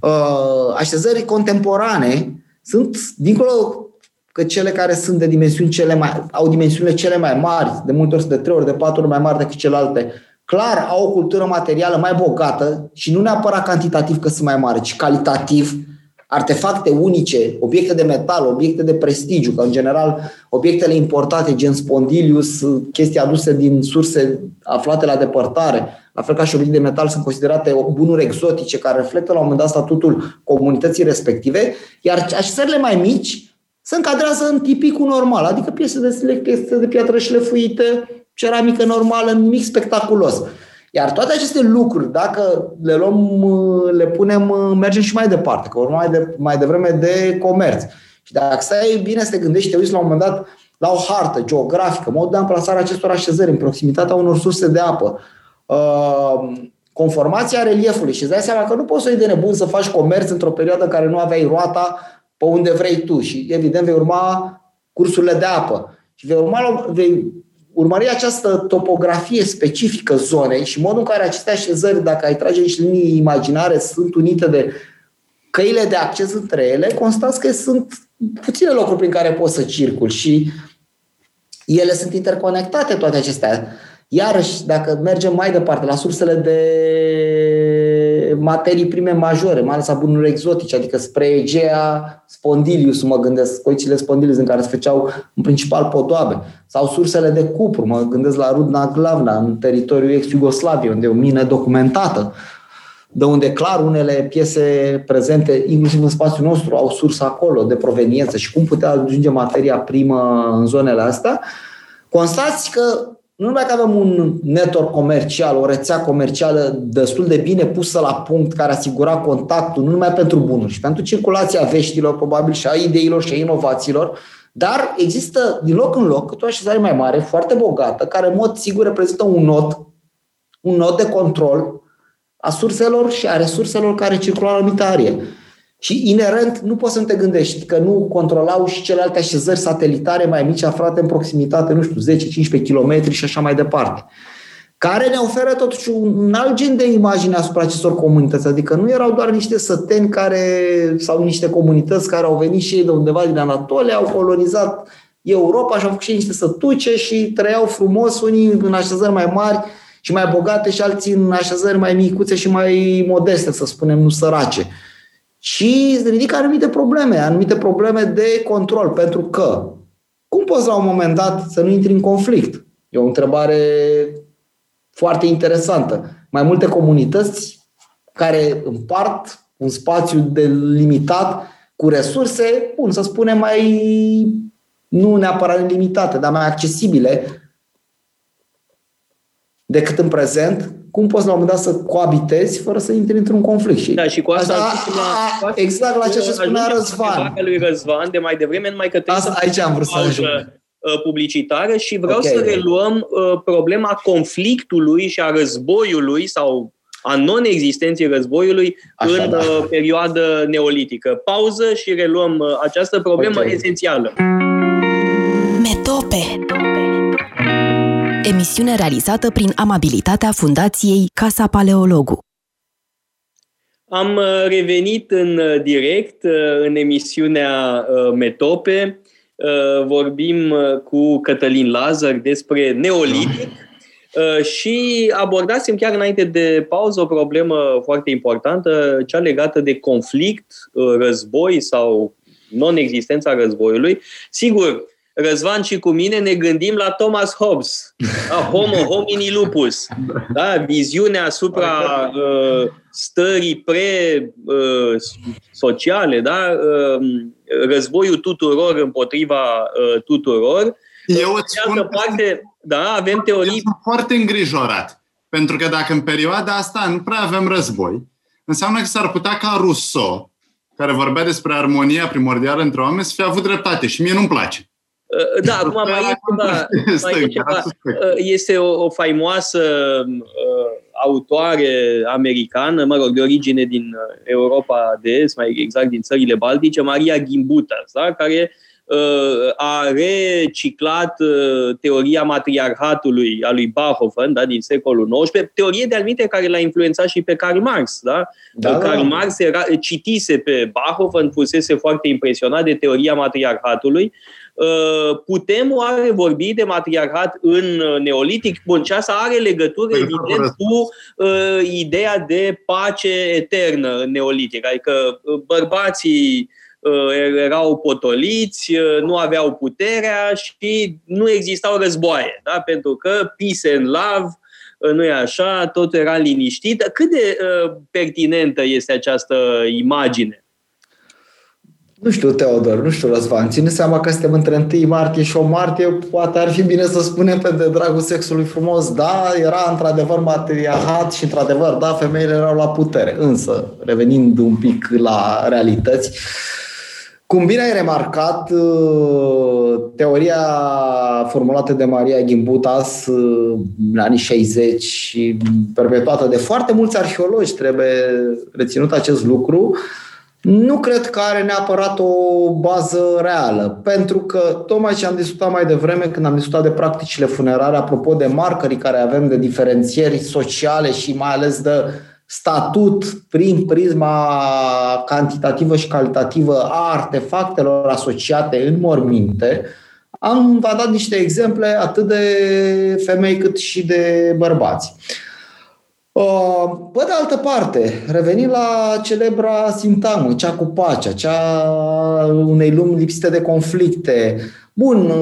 uh, așezări contemporane, sunt, dincolo că cele care sunt de dimensiuni cele mai, au dimensiunile cele mai mari, de multe ori de trei ori, de patru ori mai mari decât celelalte, clar au o cultură materială mai bogată și nu neapărat cantitativ că sunt mai mari, ci calitativ, artefacte unice, obiecte de metal, obiecte de prestigiu, că în general obiectele importate, gen spondilius, chestii aduse din surse aflate la depărtare, la fel ca și obiecte de metal, sunt considerate bunuri exotice care reflectă la un moment dat statutul comunității respective, iar așezările mai mici se încadrează în tipicul normal, adică piese de select, piese de piatră șlefuită, ceramică normală, nimic spectaculos. Iar toate aceste lucruri, dacă le luăm, le punem, mergem și mai departe, că urmă mai, de, mai devreme de comerț. Și dacă stai bine să te gândești, te uiți la un moment dat la o hartă geografică, modul de amplasare acestor așezări în proximitatea unor surse de apă, uh, conformația reliefului și îți dai seama că nu poți să iei de nebun să faci comerț într-o perioadă în care nu aveai roata pe unde vrei tu și evident vei urma cursurile de apă și vei, urma, vei urmări această topografie specifică zonei și modul în care aceste așezări, dacă ai trage niște linii imaginare, sunt unite de căile de acces între ele, constați că sunt puține locuri prin care poți să circuli și ele sunt interconectate toate acestea. Iarăși, dacă mergem mai departe, la sursele de materii prime majore, mai ales a bunurilor exotice, adică spre Egea, Spondilius, mă gândesc, coicile Spondilius în care se făceau în principal podoabe, sau sursele de cupru, mă gândesc la Rudna Glavna, în teritoriul ex-Iugoslaviei, unde e o mină documentată, de unde clar unele piese prezente, inclusiv în spațiul nostru, au sursă acolo de proveniență și cum putea ajunge materia primă în zonele astea, constați că nu numai că avem un network comercial, o rețea comercială destul de bine pusă la punct, care asigura contactul nu numai pentru bunuri, și pentru circulația veștilor, probabil, și a ideilor și a inovațiilor, dar există din loc în loc o așezare mai mare, foarte bogată, care în mod sigur reprezintă un nod, un nod de control a surselor și a resurselor care circulă în anumită arie. Și inerent nu poți să te gândești că nu controlau și celelalte așezări satelitare mai mici aflate în proximitate, nu știu, 10-15 km și așa mai departe care ne oferă totuși un alt gen de imagine asupra acestor comunități. Adică nu erau doar niște săteni care, sau niște comunități care au venit și ei de undeva din Anatolia, au colonizat Europa și au făcut și niște sătuce și trăiau frumos, unii în așezări mai mari și mai bogate și alții în așezări mai micuțe și mai modeste, să spunem, nu sărace și ridică anumite probleme, anumite probleme de control, pentru că cum poți la un moment dat să nu intri în conflict? E o întrebare foarte interesantă. Mai multe comunități care împart un spațiu delimitat cu resurse, bun, să spunem, mai nu neapărat limitate, dar mai accesibile decât în prezent, cum poți la un moment dat să coabitezi fără să intri într-un conflict. Și da, și cu asta, asta a, a, exact la ce se spunea Răzvan. lui Răzvan de mai devreme, numai că trebuie asta, să aici am vrut să ajung uh, publicitară și vreau okay. să reluăm uh, problema conflictului și a războiului sau a non-existenței războiului Așa, în da. uh, perioadă neolitică. Pauză și reluăm uh, această problemă okay. esențială. Metope emisiune realizată prin amabilitatea Fundației Casa Paleologu. Am uh, revenit în uh, direct uh, în emisiunea Metope. Vorbim cu Cătălin Lazar despre Neolitic și abordasem chiar înainte de pauză o problemă foarte importantă, cea legată de conflict, război sau non-existența războiului. Sigur, Răzvan și cu mine ne gândim la Thomas Hobbes, la Homo homini lupus, da? viziunea asupra uh, stării pre-sociale, uh, da? uh, războiul tuturor împotriva uh, tuturor. Eu îți spun parte, da, avem teorii... Eu sunt foarte îngrijorat, pentru că dacă în perioada asta nu prea avem război, înseamnă că s-ar putea ca Rousseau, care vorbea despre armonia primordială între oameni, să fie avut dreptate și mie nu-mi place. Uh, da, acum mai e ceva. Mai e ceva. Uh, este o, o faimoasă uh, autoare americană, mă rog, de origine din Europa de Est, mai exact din țările Baltice, Maria Gimbutas, da? care uh, a reciclat uh, teoria matriarhatului a lui Bachofen da? din secolul XIX, teorie de alminte care l-a influențat și pe Karl Marx. Da? Da, da. Karl Marx era, citise pe Bachofen, fusese foarte impresionat de teoria matriarhatului, Uh, putem oare vorbi de matriarhat în uh, neolitic? Bun, și asta are legătură, păi, evident, cu uh, ideea de pace eternă în neolitic. Adică uh, bărbații uh, erau potoliți, uh, nu aveau puterea și nu existau războaie, da? pentru că peace and love, nu e așa, tot era liniștit. Cât de uh, pertinentă este această imagine? Nu știu, Teodor, nu știu, Răzvan, ține seama că suntem între 1 martie și 8 martie, poate ar fi bine să spunem pe de dragul sexului frumos, da, era într-adevăr materiahat și într-adevăr, da, femeile erau la putere. Însă, revenind un pic la realități, cum bine ai remarcat, uh, teoria formulată de Maria Gimbutas uh, în anii 60 și perpetuată de foarte mulți arheologi, trebuie reținut acest lucru, nu cred că are neapărat o bază reală, pentru că tocmai ce am discutat mai devreme când am discutat de practicile funerare, apropo de marcării care avem de diferențieri sociale și mai ales de statut prin prisma cantitativă și calitativă a artefactelor asociate în morminte, Am v dat niște exemple atât de femei cât și de bărbați. Uh, pe de altă parte, revenind la celebra sintagmă, cea cu pacea, cea unei lumi lipsite de conflicte. Bun,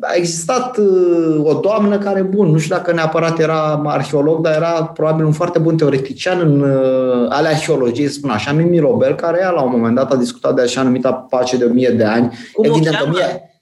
a existat uh, o doamnă care, bun, nu știu dacă neapărat era arheolog, dar era probabil un foarte bun teoretician în uh, ale arheologiei, spun așa, Mimi Robel, care ea la un moment dat a discutat de așa numita pace de o mie de ani. Cum Evident, o cheamă?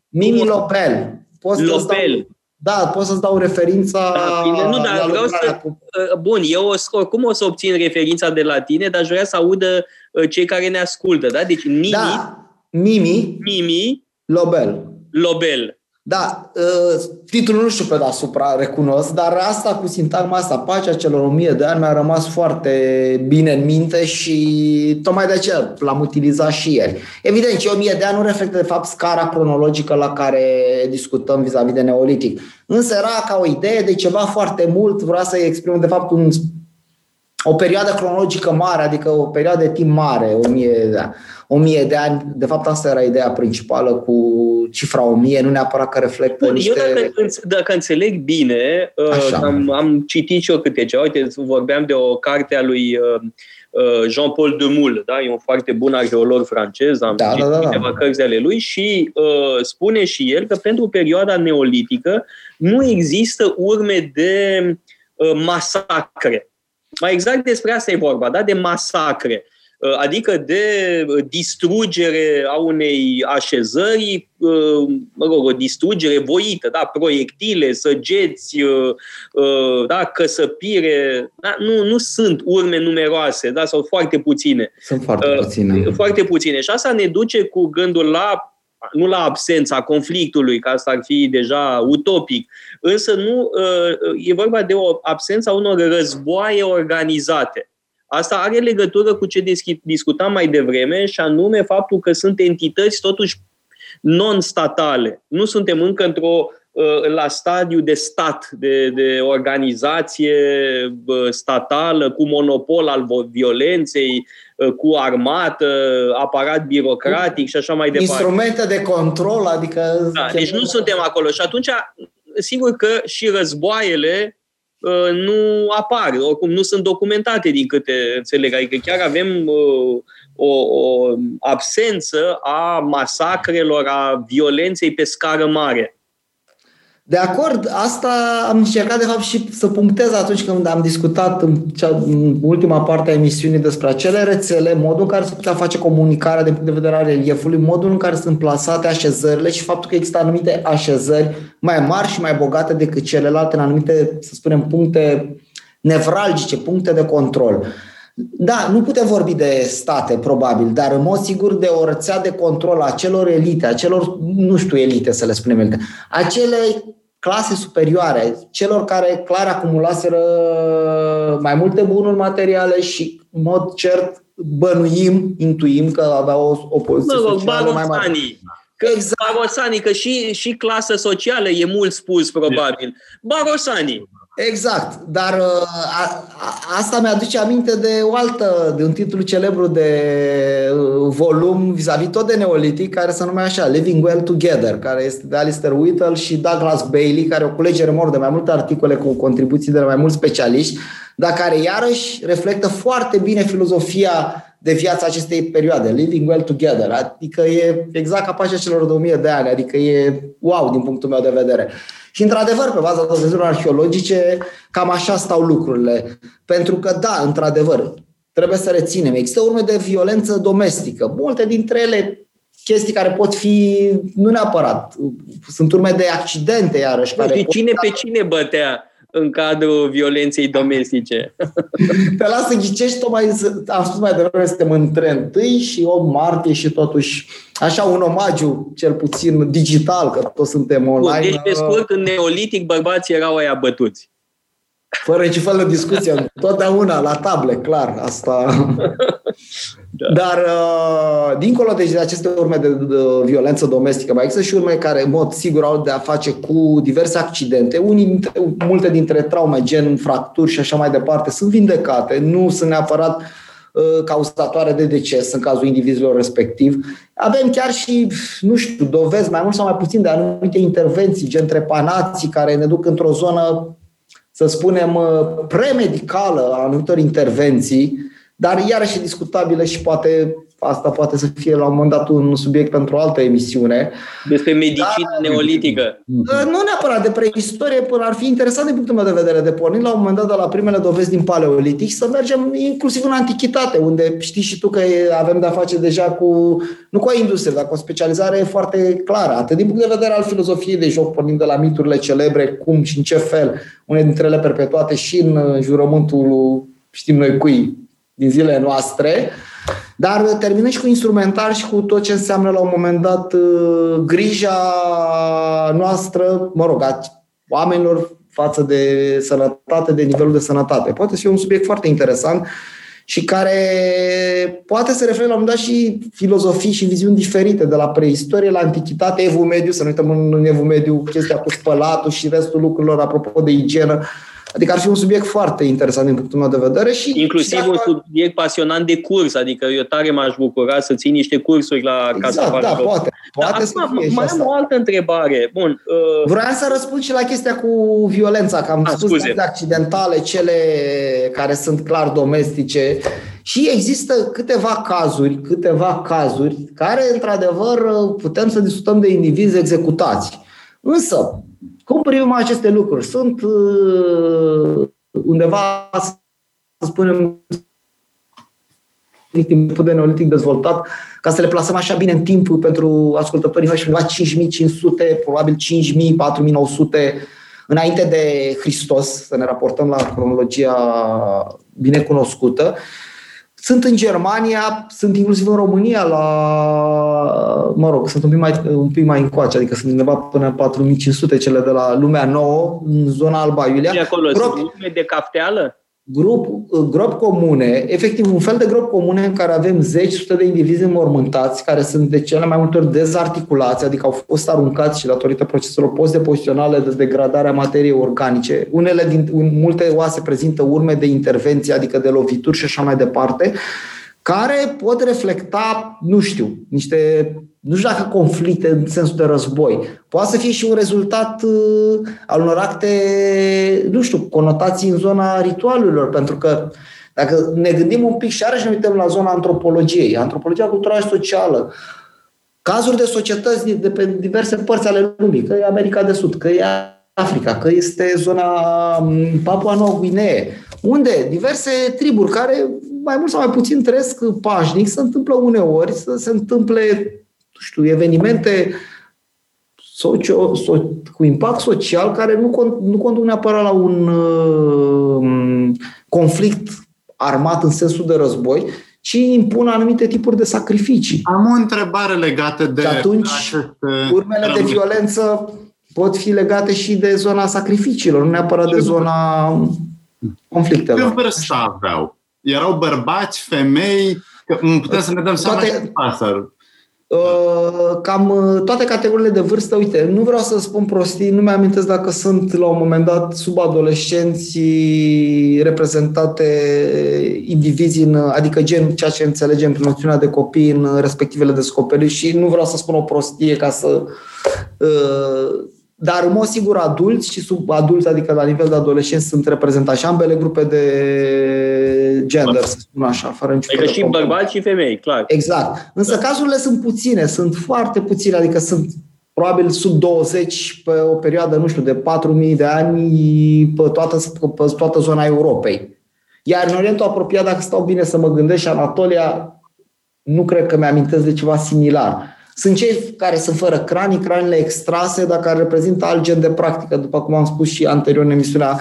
Mimi Lopel. Poți să-ți Lopel. Dau, da, pot să-ți dau referința Da, bine, nu, dar la vreau lucrarea să- cu Uh, Bun, eu o, să- oricum o să obțin referința de la tine, dar aș vrea să audă uh, cei care ne ascultă, da? Deci Mimi, Da, Mimi Mimi Lobel. Lobel. Da, uh, titlul nu știu pe deasupra, recunosc, dar asta cu sintagma asta, pacea celor o mie de ani, mi-a rămas foarte bine în minte și tocmai de aceea l-am utilizat și ieri. Evident, ce o mie de ani nu reflectă, de fapt, scara cronologică la care discutăm vis-a-vis de neolitic. Însă era ca o idee de ceva foarte mult, vrea să exprim, de fapt, un o perioadă cronologică mare, adică o perioadă de timp mare, o mie, de ani. o mie de ani. De fapt, asta era ideea principală cu cifra o mie, nu neapărat că reflectă Bun, niște... eu dacă, înț- dacă înțeleg bine, uh, Așa. am, am citit și eu câte ceva, uite, vorbeam de o carte a lui uh, uh, Jean-Paul Demoule, da? e un foarte bun arheolog francez, am Da, citit da, da, da. câteva cărți ale lui și uh, spune și el că pentru perioada neolitică nu există urme de uh, masacre. Mai exact despre asta e vorba, da? de masacre. Uh, Adică de uh, distrugere a unei așezări, uh, mă rog, o distrugere voită, da? proiectile, săgeți, uh, uh, da? căsăpire, da? Nu, nu sunt urme numeroase, da? sau foarte puține. Sunt foarte Uh, puține. Foarte puține. Și asta ne duce cu gândul la nu la absența conflictului, că asta ar fi deja utopic, însă nu uh, e vorba de o absență a unor războaie organizate. Asta are legătură cu ce dischi- discutam mai devreme și anume faptul că sunt entități totuși non-statale. Nu suntem încă într-o uh, la stadiu de stat, de, de organizație uh, statală cu monopol al vo- violenței, uh, cu armată, aparat birocratic și așa mai departe. Instrumente de control, adică... Da, deci nu suntem acolo. Și atunci, sigur că și războaiele uh, nu apar, oricum nu sunt documentate din câte înțeleg. Adică chiar avem uh, o, o absență a masacrelor, a violenței pe scară mare. De acord, asta am încercat de fapt și să punctez atunci când am discutat în, cea, în ultima parte a emisiunii despre acele rețele, modul în care se putea face comunicarea din punct de vedere al reliefului, modul în care sunt plasate așezările și faptul că există anumite așezări mai mari și mai bogate decât celelalte în anumite, să spunem, puncte nevralgice, puncte de control. Da, nu putem vorbi de state, probabil, dar în mod sigur de o rețea de control a celor elite, a celor, nu știu elite să le spunem elite, acele clase superioare, celor care clar acumulaseră mai multe bunuri materiale și în mod cert bănuim, intuim că aveau o, o poziție Mă rog, socială mai mare. barosanii. Că Exact. Barosanii, că și, și clasă socială e mult spus, probabil. Barosanii. Exact, dar uh, a, a, asta mi-aduce aminte de o altă, de un titlu celebru de uh, volum vis-a-vis tot de neolitic, care se numea așa, Living Well Together, care este de Alistair Whittle și Douglas Bailey, care o culegere mor de mai multe articole cu contribuții de la mai mulți specialiști, dar care iarăși reflectă foarte bine filozofia de viața acestei perioade, Living Well Together, adică e exact ca pacea celor 2000 de ani, adică e wow din punctul meu de vedere. Și într-adevăr, pe baza dovezilor arheologice, cam așa stau lucrurile. Pentru că, da, într-adevăr, trebuie să reținem, există urme de violență domestică. Multe dintre ele chestii care pot fi, nu neapărat, sunt urme de accidente, iarăși. Nu Care știu pot... cine pe cine bătea în cadrul violenței domestice. Te las să ghicești, tocmai, am spus mai devreme, suntem între 1 și 8 martie și totuși așa un omagiu, cel puțin digital, că toți suntem Bun, online. deci, pe scurt, în neolitic, bărbații erau aia bătuți. Fără nici fel de discuție, totdeauna la table, clar, asta. Da. Dar, uh, dincolo deci, de aceste urme de, de violență domestică, mai există și urme care, în mod sigur, au de a face cu diverse accidente. Unii dintre, multe dintre traume, gen fracturi și așa mai departe, sunt vindecate, nu sunt neapărat uh, cauzatoare de deces în cazul indivizilor respectiv. Avem chiar și, nu știu, dovezi mai mult sau mai puțin de anumite intervenții, gen trepanații, care ne duc într-o zonă, să spunem, uh, premedicală a anumitor intervenții, dar iarăși discutabilă și poate asta poate să fie la un moment dat un subiect pentru o altă emisiune. Despre medicină Dar, neolitică. Nu neapărat de preistorie, până ar fi interesant din punctul meu de vedere de pornit la un moment dat de la primele dovezi din paleolitic să mergem inclusiv în antichitate, unde știi și tu că avem de-a face deja cu, nu cu o industrie, dar cu o specializare foarte clară, atât din punct de vedere al filozofiei de joc, pornind de la miturile celebre, cum și în ce fel, unele dintre ele perpetuate și în jurământul știm noi cui din zilele noastre, dar terminăm și cu instrumentar și cu tot ce înseamnă la un moment dat uh, grija noastră, mă rog, a oamenilor față de sănătate, de nivelul de sănătate. Poate fi un subiect foarte interesant și care poate să refere la un moment dat și filozofii și viziuni diferite, de la preistorie la antichitate, evul mediu, să nu uităm în evul mediu chestia cu spălatul și restul lucrurilor apropo de igienă. Adică ar fi un subiect foarte interesant din punctul meu de vedere. și Inclusiv și un subiect pasionant de curs, adică eu tare m-aș bucura să țin niște cursuri la exact, Casa da, poate. poate să acum, fie mai am o altă întrebare. Bun, uh... Vreau să răspund și la chestia cu violența, că am A, ah, spus de accidentale, cele care sunt clar domestice. Și există câteva cazuri, câteva cazuri care, într-adevăr, putem să discutăm de indivizi executați. Însă, cum privim aceste lucruri? Sunt uh, undeva, să spunem, timpul de neolitic dezvoltat, ca să le plasăm așa bine în timp pentru ascultătorii noștri, undeva 5500, probabil 5000, 4900 înainte de Hristos, să ne raportăm la cronologia bine cunoscută. Sunt în Germania, sunt inclusiv în România la, mă rog, sunt un pic mai, un pic mai încoace, adică sunt undeva până în 4500 cele de la Lumea Nouă, în zona Alba Iulia. Și acolo Grob, sunt lume de cafteală? Grup, grop comune, efectiv un fel de grop comune în care avem zeci, sute de indivizi înmormântați, care sunt de cele mai multe ori dezarticulați, adică au fost aruncați și datorită proceselor post-depoziționale de degradare a materiei organice. Unele din, multe oase prezintă urme de intervenție, adică de lovituri și așa mai departe, care pot reflecta, nu știu, niște nu știu dacă conflicte în sensul de război. Poate să fie și un rezultat uh, al unor acte, nu știu, conotații în zona ritualurilor, pentru că dacă ne gândim un pic și iarăși ne uităm la zona antropologiei, antropologia culturală și socială, cazuri de societăți de pe diverse părți ale lumii, că e America de Sud, că e Africa, că este zona um, Papua Noua Guinee, unde diverse triburi care mai mult sau mai puțin trăiesc pașnic, se întâmplă uneori să se întâmple știu, evenimente socio, so, cu impact social care nu, nu conduc neapărat la un uh, conflict armat în sensul de război, ci impun anumite tipuri de sacrificii. Am o întrebare legată de... Și atunci, urmele de violență pot fi legate și de zona sacrificiilor, nu neapărat de zona conflictelor. Ce vârstă aveau? Erau bărbați, femei? Putem să ne dăm seama Toate, și pasăr. Uh, cam uh, toate categoriile de vârstă, uite, nu vreau să spun prostii, nu mi-amintesc dacă sunt la un moment dat sub adolescenții reprezentate indivizi, în, adică gen ceea ce înțelegem prin noțiunea de copii în respectivele descoperiri și nu vreau să spun o prostie ca să uh, dar, în mod sigur, adulți și subadulți, adică la nivel de adolescenți, sunt reprezentați și ambele grupe de gender, să spun așa, fără nicio Adică și bărbați și femei, clar. Exact. Însă da. cazurile sunt puține, sunt foarte puține, adică sunt probabil sub 20 pe o perioadă, nu știu, de 4.000 de ani pe toată, pe toată zona Europei. Iar în Orientul apropiat, dacă stau bine să mă gândesc, și Anatolia, nu cred că mi-amintesc de ceva similar. Sunt cei care sunt fără cranii, cranile extrase, dar care reprezintă alt gen de practică, după cum am spus și anterior în emisiunea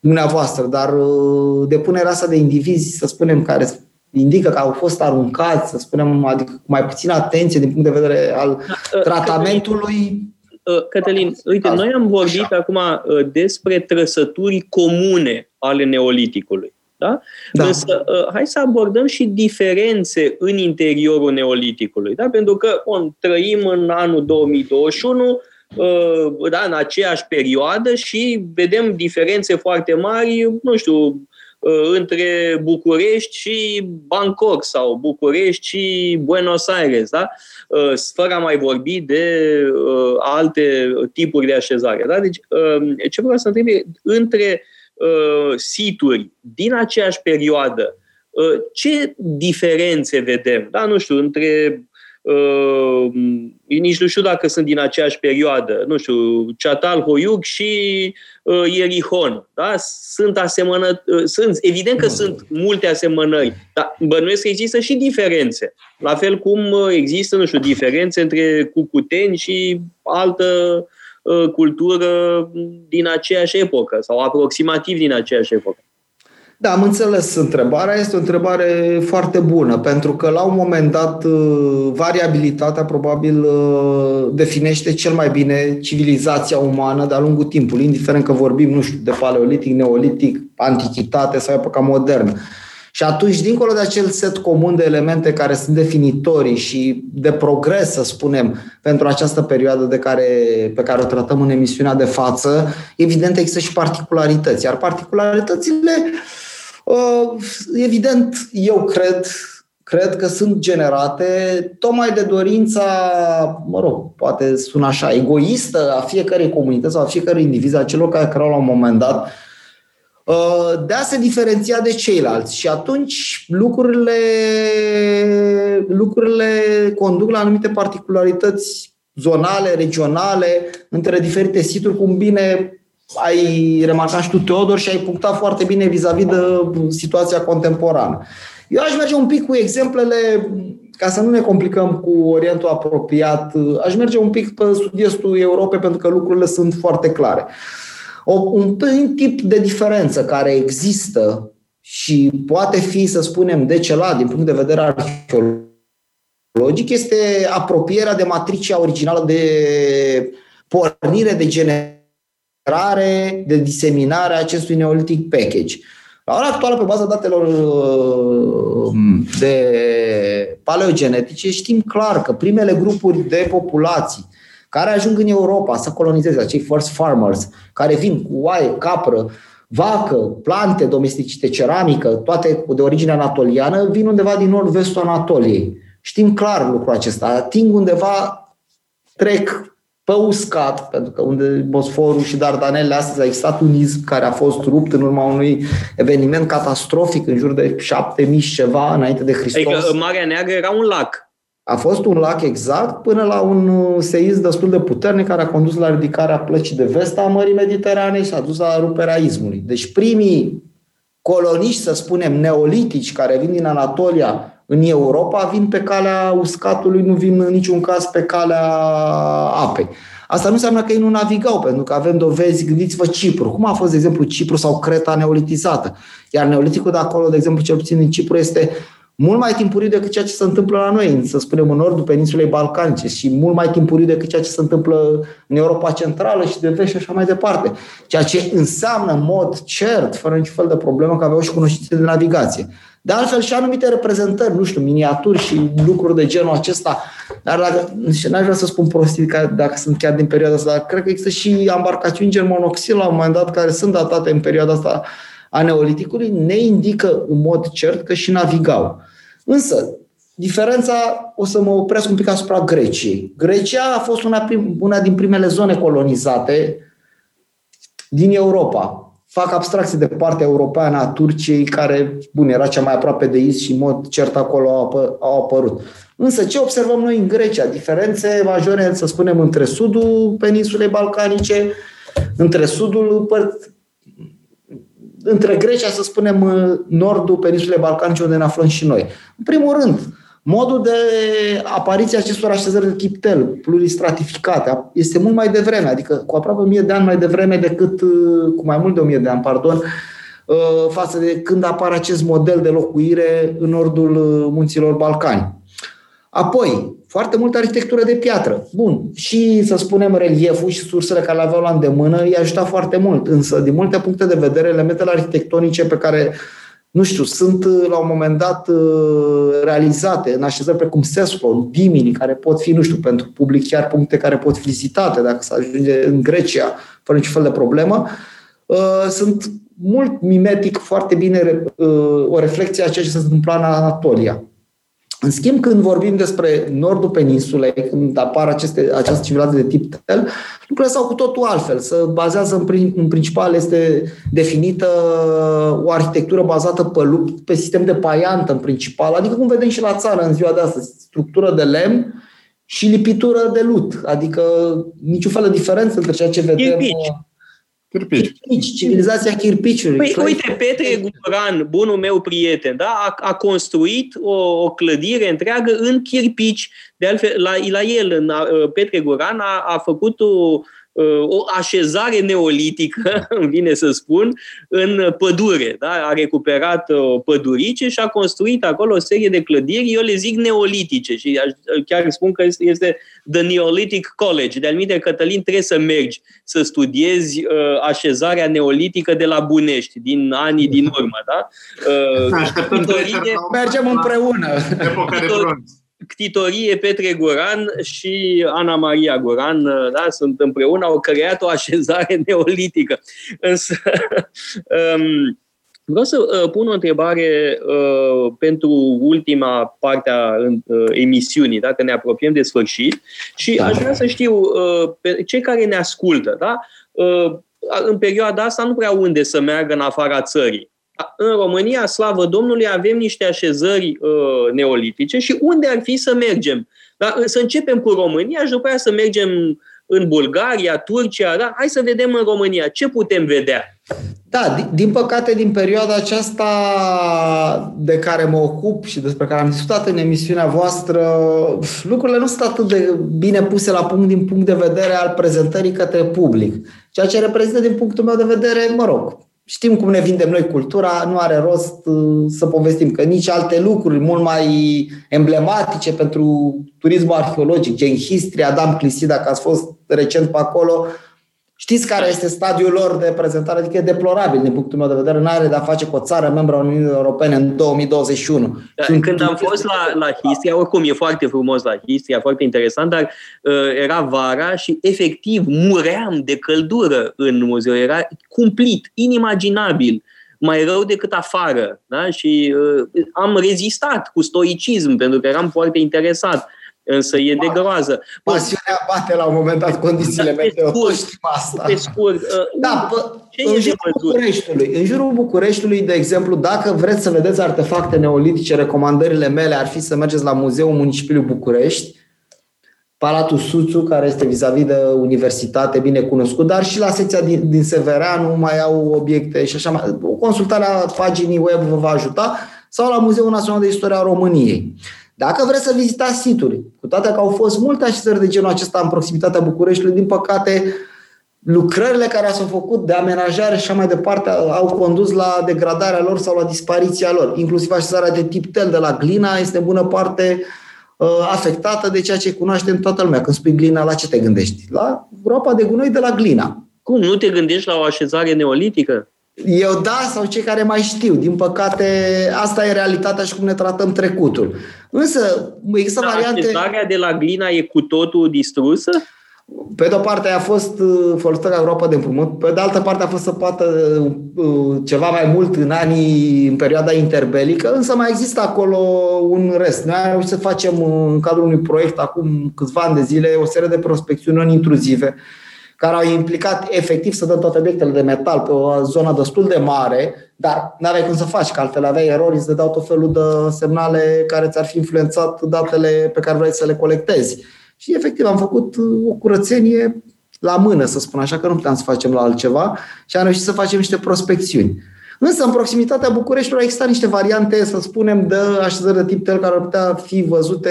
dumneavoastră. Dar uh, depunerea asta de indivizi, să spunem, care indică că au fost aruncați, să spunem, adică cu mai puțină atenție din punct de vedere al da, uh, tratamentului. Uh, Cătălin, uite, noi am vorbit Așa. acum despre trăsături comune ale neoliticului. Da? Da. Însă, uh, hai să abordăm și diferențe în interiorul neoliticului. Da? Pentru că on, trăim în anul 2021, uh, da, în aceeași perioadă și vedem diferențe foarte mari, nu știu, între București și Bangkok sau București și Buenos Aires, da? fără a mai vorbi de alte tipuri de așezare. Da? Deci, ce vreau să întreb e, între situri din aceeași perioadă, ce diferențe vedem? Da, nu știu, între Uh, nici nu știu dacă sunt din aceeași perioadă, nu știu, Chatal Hoyuk și uh, Ierihon. Da? Sunt asemănă, uh, sunt, evident că sunt multe asemănări, dar bănuiesc că există și diferențe. La fel cum uh, există, nu știu, diferențe între cucuteni și altă uh, cultură din aceeași epocă sau aproximativ din aceeași epocă. Da, am înțeles întrebarea. Este o întrebare foarte bună, pentru că la un moment dat uh, variabilitatea probabil uh, definește cel mai bine civilizația umană de-a lungul timpului, indiferent că vorbim, nu știu, de paleolitic, neolitic, antichitate sau epoca modernă. Și atunci, dincolo de acel set comun de elemente care sunt definitorii și de progres, să spunem, pentru această perioadă de care, pe care o tratăm în emisiunea de față, evident există și particularități. Iar particularitățile uh, Uh, evident, eu cred, cred că sunt generate tocmai de dorința, mă rog, poate sună așa, egoistă a fiecărei comunități sau a fiecărui indiviz, a celor care creau la un moment dat, uh, de a se diferenția de ceilalți. Și atunci lucrurile, lucrurile conduc la anumite particularități zonale, regionale, între diferite situri, cum bine ai remarcat și tu, Teodor, și ai punctat foarte bine vis-a-vis de situația contemporană. Eu aș merge un pic cu exemplele, ca să nu ne complicăm cu Orientul apropiat, aș merge un pic pe sud-estul Europei pentru că lucrurile sunt foarte clare. O, un tip de diferență care există și poate fi, să spunem, decelat din punct de vedere arheologic este apropierea de matricea originală de pornire de genere generare, de diseminare a acestui neolitic package. La ora actuală, pe baza datelor uh, de paleogenetice, știm clar că primele grupuri de populații care ajung în Europa să colonizeze, acei first farmers, care vin cu oaie, capră, vacă, plante domesticite, ceramică, toate de origine anatoliană, vin undeva din nord-vestul Anatoliei. Știm clar lucrul acesta. Ating undeva, trec pe uscat, pentru că unde Bosforul și Dardanele astăzi a existat un izb care a fost rupt în urma unui eveniment catastrofic în jur de 7000 și ceva înainte de Hristos. Adică Marea Neagră era un lac. A fost un lac exact până la un uh, seism destul de puternic care a condus la ridicarea plăcii de vest a Mării Mediterane și a dus la ruperea izmului. Deci primii coloniști, să spunem, neolitici care vin din Anatolia în Europa vin pe calea uscatului, nu vin în niciun caz pe calea apei. Asta nu înseamnă că ei nu navigau, pentru că avem dovezi, gândiți-vă Cipru. Cum a fost, de exemplu, Cipru sau Creta neolitizată? Iar neoliticul de acolo, de exemplu, cel puțin în Cipru, este mult mai timpuriu decât ceea ce se întâmplă la noi, să spunem, în nordul peninsulei balcanice și mult mai timpuriu decât ceea ce se întâmplă în Europa Centrală și de vest și așa mai departe. Ceea ce înseamnă în mod cert, fără niciun fel de problemă, că aveau și cunoștințe de navigație. De altfel și anumite reprezentări, nu știu, miniaturi și lucruri de genul acesta. Dar dacă, n-aș vrea să spun prostii că dacă sunt chiar din perioada asta, dar cred că există și embarcațiuni germanoxil la un moment dat care sunt datate în perioada asta a neoliticului, ne indică în mod cert că și navigau. Însă, diferența, o să mă opresc un pic asupra Greciei. Grecia a fost una, prim, una din primele zone colonizate din Europa fac abstracție de partea europeană a Turciei, care, bun, era cea mai aproape de is și în mod cert acolo au, apă, au apărut. Însă ce observăm noi în Grecia? Diferențe majore, să spunem, între sudul peninsulei balcanice, între sudul între Grecia, să spunem, nordul peninsulei balcanice, unde ne aflăm și noi. În primul rând, Modul de apariție acestor așezări de chiptel pluristratificate este mult mai devreme, adică cu aproape 1000 de ani mai devreme decât, cu mai mult de 1000 de ani, pardon, uh, față de când apare acest model de locuire în nordul uh, munților Balcani. Apoi, foarte multă arhitectură de piatră. Bun, și să spunem relieful și sursele care le aveau la îndemână îi ajuta foarte mult, însă din multe puncte de vedere, elementele arhitectonice pe care nu știu, sunt uh, la un moment dat uh, realizate în așezări precum Sesco, Dimini, care pot fi, nu știu, pentru public chiar puncte care pot fi vizitate dacă se ajunge în Grecia, fără niciun fel de problemă, uh, sunt mult mimetic, foarte bine uh, o reflexie a ceea ce se întâmpla în Anatolia. În schimb, când vorbim despre nordul peninsulei, când apar aceste, această civilizație de tip tel, lucrurile s-au cu totul altfel. Se bazează în, prin, în principal, este definită o arhitectură bazată pe, pe sistem de paiantă în principal, adică cum vedem și la țară în ziua de astăzi, structură de lemn și lipitură de lut, adică niciun fel de diferență între ceea ce vedem. Chirpici. Cârpici. Chirpici, civilizația chirpiciului. Păi, uite, Petre Guran, bunul meu prieten, da, a, a construit o, o clădire întreagă în chirpici. De altfel, la, la el, în, Petre Guran, a, a făcut o, o așezare neolitică, îmi vine să spun, în pădure. Da? A recuperat o pădurice și a construit acolo o serie de clădiri, eu le zic neolitice și chiar spun că este The Neolithic College. De anumite, Cătălin, trebuie să mergi să studiezi uh, așezarea neolitică de la Bunești, din anii din urmă. Da? Uh, Mergem împreună. Epoca de bronz. Ctitorie Petre Goran și Ana Maria Goran, da, sunt împreună, au creat o așezare neolitică. Însă, um, vreau să uh, pun o întrebare uh, pentru ultima parte a uh, emisiunii, dacă ne apropiem de sfârșit, și aș vrea să știu, uh, pe cei care ne ascultă, da, uh, în perioada asta nu prea unde să meargă în afara țării în România, slavă Domnului, avem niște așezări uh, neolitice și unde ar fi să mergem? Da? Să începem cu România și după aia să mergem în Bulgaria, Turcia, da? Hai să vedem în România ce putem vedea. Da, din păcate, din perioada aceasta de care mă ocup și despre care am discutat în emisiunea voastră, lucrurile nu sunt atât de bine puse la punct din punct de vedere al prezentării către public. Ceea ce reprezintă, din punctul meu de vedere, mă rog, știm cum ne vindem noi cultura, nu are rost uh, să povestim că nici alte lucruri mult mai emblematice pentru turismul arheologic, gen Histria, Adam Clisi, dacă ați fost recent pe acolo, Știți care este stadiul lor de prezentare? Adică e deplorabil din punctul meu de vedere. Nu are de-a face cu o țară membra Uniunii Europene în 2021. Da, când am fost la, la Histria, oricum e foarte frumos la Histria, foarte interesant, dar uh, era vara și efectiv muream de căldură în muzeu. Era cumplit, inimaginabil mai rău decât afară. Da? Și uh, am rezistat cu stoicism pentru că eram foarte interesat. Însă e de groază. Pasiunea bate la un moment dat condițiile da, meteo, scurt, știm asta. Pe scurt. Uh, da, bă, ce în jurul Bucureștiului, în jurul Bucureștiului, de exemplu, dacă vreți să vedeți artefacte neolitice, recomandările mele ar fi să mergeți la Muzeul Municipiului București, Palatul Suțu, care este vis-a-vis de universitate bine cunoscut, dar și la secția din, din Severeanu mai au obiecte și așa mai. O consultare a paginii web vă va ajuta sau la Muzeul Național de Istoria României. Dacă vreți să vizitați situri, cu toate că au fost multe așezări de genul acesta în proximitatea Bucureștiului, din păcate, lucrările care s-au făcut de amenajare și așa mai departe au condus la degradarea lor sau la dispariția lor. Inclusiv așezarea de tip tel de la Glina este în bună parte uh, afectată de ceea ce cunoaștem toată lumea. Când spui Glina, la ce te gândești? La groapa de gunoi de la Glina. Cum? Nu te gândești la o așezare neolitică? Eu da, sau cei care mai știu. Din păcate, asta e realitatea și cum ne tratăm trecutul. Însă, există da, variante... Așezarea de la Glina e cu totul distrusă? Pe de o parte a fost uh, folosită ca groapă de împrumut, pe de altă parte a fost săpată uh, ceva mai mult în anii, în perioada interbelică, însă mai există acolo un rest. Noi am reușit să facem în cadrul unui proiect acum câțiva ani de zile o serie de prospecțiuni non-intruzive care au implicat efectiv să dăm toate obiectele de metal pe o zonă destul de mare, dar nu aveai cum să faci, că altfel aveai erori, îți dădeau tot felul de semnale care ți-ar fi influențat datele pe care vrei să le colectezi. Și efectiv am făcut o curățenie la mână, să spun așa, că nu puteam să facem la altceva și am reușit să facem niște prospecțiuni. Însă, în proximitatea Bucureștiului există niște variante, să spunem, de așezări de tip tel care ar putea fi văzute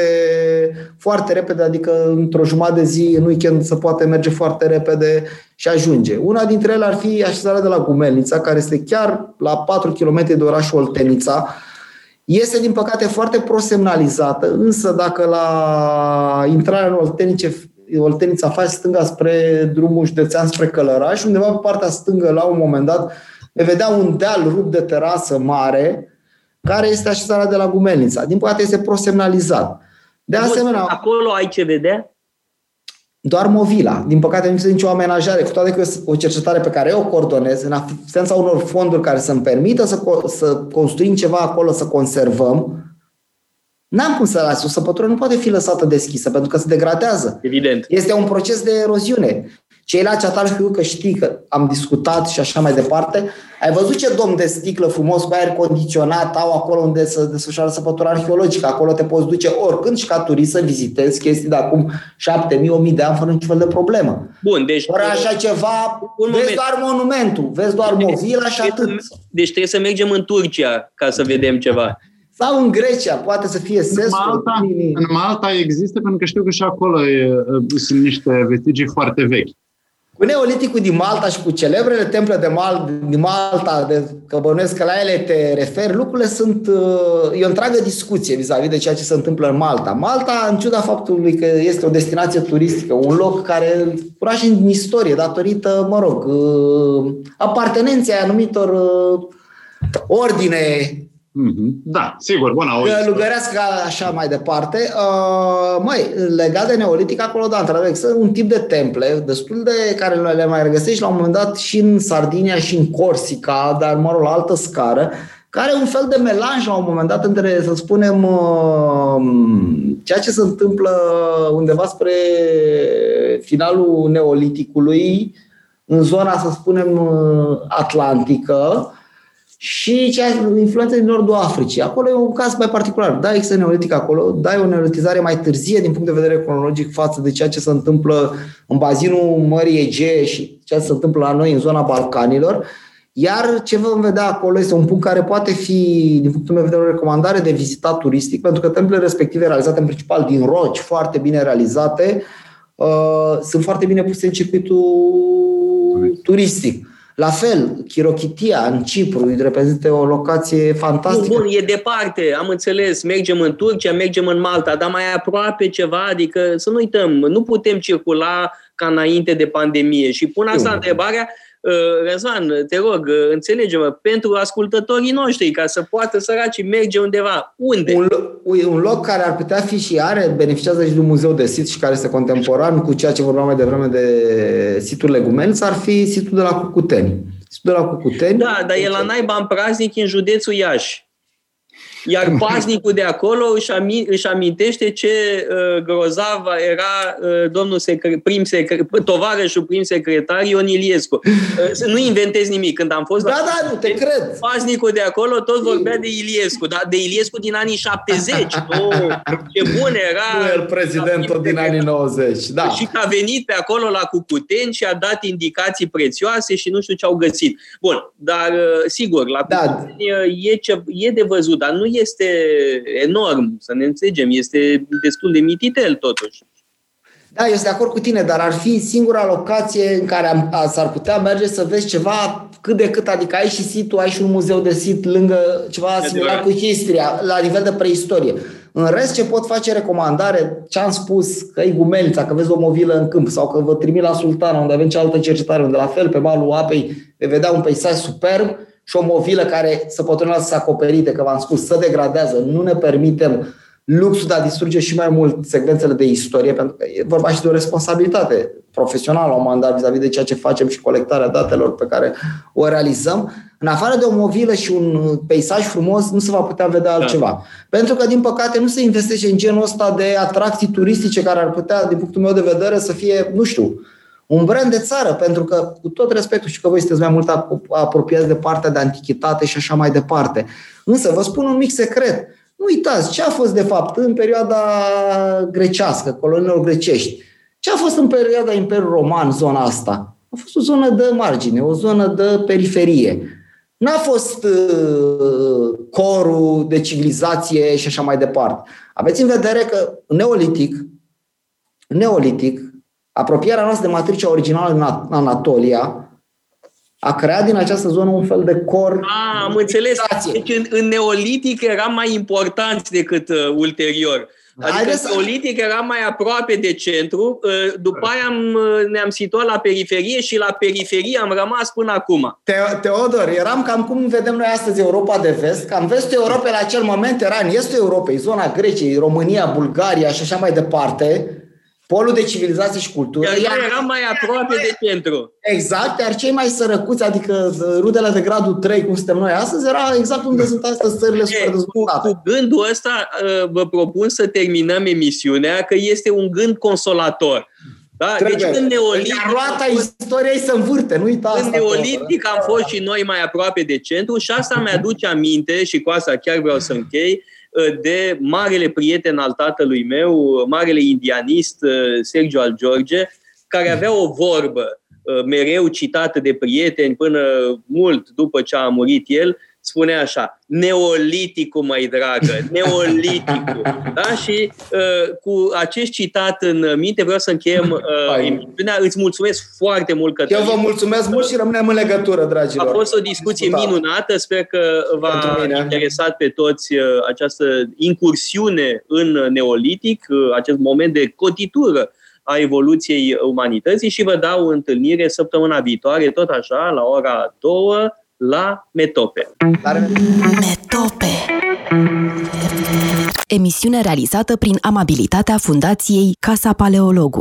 foarte repede, adică într-o jumătate de zi, în weekend, să poate merge foarte repede și ajunge. Una dintre ele ar fi așezarea de la Gumelnița, care este chiar la 4 km de orașul Oltenița, este, din păcate, foarte prosemnalizată, însă dacă la intrarea în Oltenice, Oltenița faci stânga spre drumul județean spre Călăraș, undeva pe partea stângă, la un moment dat, ne vedea un deal rupt de terasă mare, care este așezarea de la Gumelnița. Din păcate este prosemnalizat. De asemenea... Acolo ai ce vedea? doar Movila. Din păcate nu există nicio amenajare, cu toate că o cercetare pe care eu o coordonez, în absența unor fonduri care să-mi permită să, să construim ceva acolo, să conservăm, N-am cum să las. O săpătură nu poate fi lăsată deschisă pentru că se degradează. Evident. Este un proces de eroziune. Ceilalți atunci știu că știi că am discutat și așa mai departe. Ai văzut ce domn de sticlă frumos cu aer condiționat au acolo unde se desfășoară săpătura arheologică. Acolo te poți duce oricând și ca turist să vizitezi chestii de acum 7.000-1.000 de ani fără niciun fel de problemă. Bun, deci... Fără așa ceva, un vezi moment. doar monumentul, vezi doar deci, movila și atât. Deci trebuie să mergem în Turcia ca să vedem ceva. Sau în Grecia, poate să fie Sescu. În Malta, în Malta există, pentru că știu că și acolo e, sunt niște vestigii foarte vechi. Cu neoliticul din Malta și cu celebrele temple de Mal, din Malta, de, că bănuiesc că la ele te referi, lucrurile sunt... Uh, e o întreagă discuție vis-a-vis de ceea ce se întâmplă în Malta. Malta, în ciuda faptului că este o destinație turistică, un loc care curajă în istorie, datorită, mă rog, uh, apartenenței anumitor uh, ordine Mm-hmm. Da, sigur, bună auzi. Lugărească așa mai departe. Uh, măi, legat de neolitic, acolo, da, într-adevăr, sunt un tip de temple destul de care le mai regăsești la un moment dat și în Sardinia și în Corsica, dar, mă rog, la altă scară, care e un fel de melanj la un moment dat între, să spunem, uh, ceea ce se întâmplă undeva spre finalul neoliticului, în zona, să spunem, uh, atlantică, și cea influență din nordul Africii. Acolo e un caz mai particular. Da, există neolitic acolo, da, e o neolitizare mai târzie din punct de vedere cronologic față de ceea ce se întâmplă în bazinul Mării Egee și ceea ce se întâmplă la noi în zona Balcanilor. Iar ce vom vedea acolo este un punct care poate fi, din punctul meu de vedere, o recomandare de vizitat turistic, pentru că templele respective, realizate în principal din roci, foarte bine realizate, uh, sunt foarte bine puse în circuitul turistic. La fel, Chirochitia în Cipru reprezintă o locație fantastică. Bun, bun, e departe, am înțeles. Mergem în Turcia, mergem în Malta, dar mai aproape ceva, adică să nu uităm, nu putem circula ca înainte de pandemie. Și pun asta întrebarea, Uh, Răzvan, te rog, uh, înțelege-mă, pentru ascultătorii noștri, ca să poată săracii merge undeva. Unde? Un, un loc care ar putea fi și are, beneficiază și de un muzeu de sit și care este contemporan cu ceea ce vorbeam mai devreme de situl Legumeliț, ar fi situl de la Cucuteni. Situl de la Cucuteni. Da, dar e la naiba în praznic în județul Iași. Iar paznicul de acolo își, ami, își amintește ce uh, grozav era uh, domnul secre, prim secre, tovarășul prim secretar Ion Iliescu. Uh, nu inventez nimic. Când am fost da, la da, nu te cred. Paznicul de acolo tot vorbea de Iliescu, dar de Iliescu din anii 70. oh, ce bun era. Nu el prezident tot din anii 90. Da. Și că a venit pe acolo la Cucuteni și a dat indicații prețioase și nu știu ce au găsit. Bun, dar uh, sigur, la da. Cucuteni uh, e, ce, e de văzut, dar nu este enorm, să ne înțelegem, este destul de mititel totuși. Da, eu sunt de acord cu tine, dar ar fi singura locație în care am, a, s-ar putea merge să vezi ceva cât de cât, adică ai și situl, ai și un muzeu de sit lângă ceva similar cu Histria, la nivel de preistorie. În rest, ce pot face recomandare, ce am spus, că e Gumelița, că vezi o movilă în câmp sau că vă trimit la Sultana, unde avem cealaltă cercetare, unde la fel, pe malul apei, vei vedea un peisaj superb, și o movilă care să să se acoperite, că v-am spus, să degradează. Nu ne permitem luxul de a distruge și mai mult secvențele de istorie, pentru că e vorba și de o responsabilitate profesională la un moment dat vis-a-vis de ceea ce facem și colectarea datelor pe care o realizăm. În afară de o movilă și un peisaj frumos, nu se va putea vedea da. altceva. Da. Pentru că, din păcate, nu se investește în genul ăsta de atracții turistice care ar putea, din punctul meu de vedere, să fie, nu știu, un brand de țară, pentru că, cu tot respectul, și că voi sunteți mai mult apropiați de partea de antichitate și așa mai departe. Însă, vă spun un mic secret. Nu uitați ce a fost, de fapt, în perioada grecească, coloniilor grecești. Ce a fost în perioada Imperiului Roman, zona asta? A fost o zonă de margine, o zonă de periferie. N-a fost uh, corul de civilizație și așa mai departe. Aveți în vedere că neolitic, neolitic, apropierea noastră de matricea originală din Anatolia a creat din această zonă un fel de cor. Ah, am înțeles. Deci în, în neolitic era mai important decât uh, ulterior. Adică în neolitic era mai aproape de centru, uh, după aia am, uh, ne-am situat la periferie și la periferie am rămas până acum. Te- Teodor, eram cam cum vedem noi astăzi Europa de vest, cam vestul Europei la acel moment era în estul Europei, zona Greciei, România, Bulgaria și așa mai departe, polul de civilizație și cultură. Iar noi eram mai aproape de centru. Exact, iar cei mai sărăcuți, adică rudele de gradul 3, cum suntem noi astăzi, era exact unde sunt astăzi țările super dezvoltate. Cu, cu gândul ăsta uh, vă propun să terminăm emisiunea, că este un gând consolator. Da? Deci Trebuie. Deci în neolitic... Iar roata istoriei se învârte, nu uita În asta. neolitic am fost și noi mai aproape de centru și asta mi-aduce aminte, și cu asta chiar vreau să închei, de marele prieten al tatălui meu, marele indianist Sergio al George, care avea o vorbă mereu citată de prieteni până mult după ce a murit el, spune așa, neoliticul, mai dragă, neoliticul. Da? Și uh, cu acest citat în minte vreau să încheiem uh, emisiunea. Îți mulțumesc foarte mult, că Eu vă mulțumesc mult și rămânem în legătură, dragilor. A fost o discuție minunată. Sper că v-a interesat pe toți uh, această incursiune în neolitic, uh, acest moment de cotitură a evoluției umanității și vă dau întâlnire săptămâna viitoare, tot așa, la ora 2 la Metope. Metope. Emisiune realizată prin amabilitatea Fundației Casa Paleologu.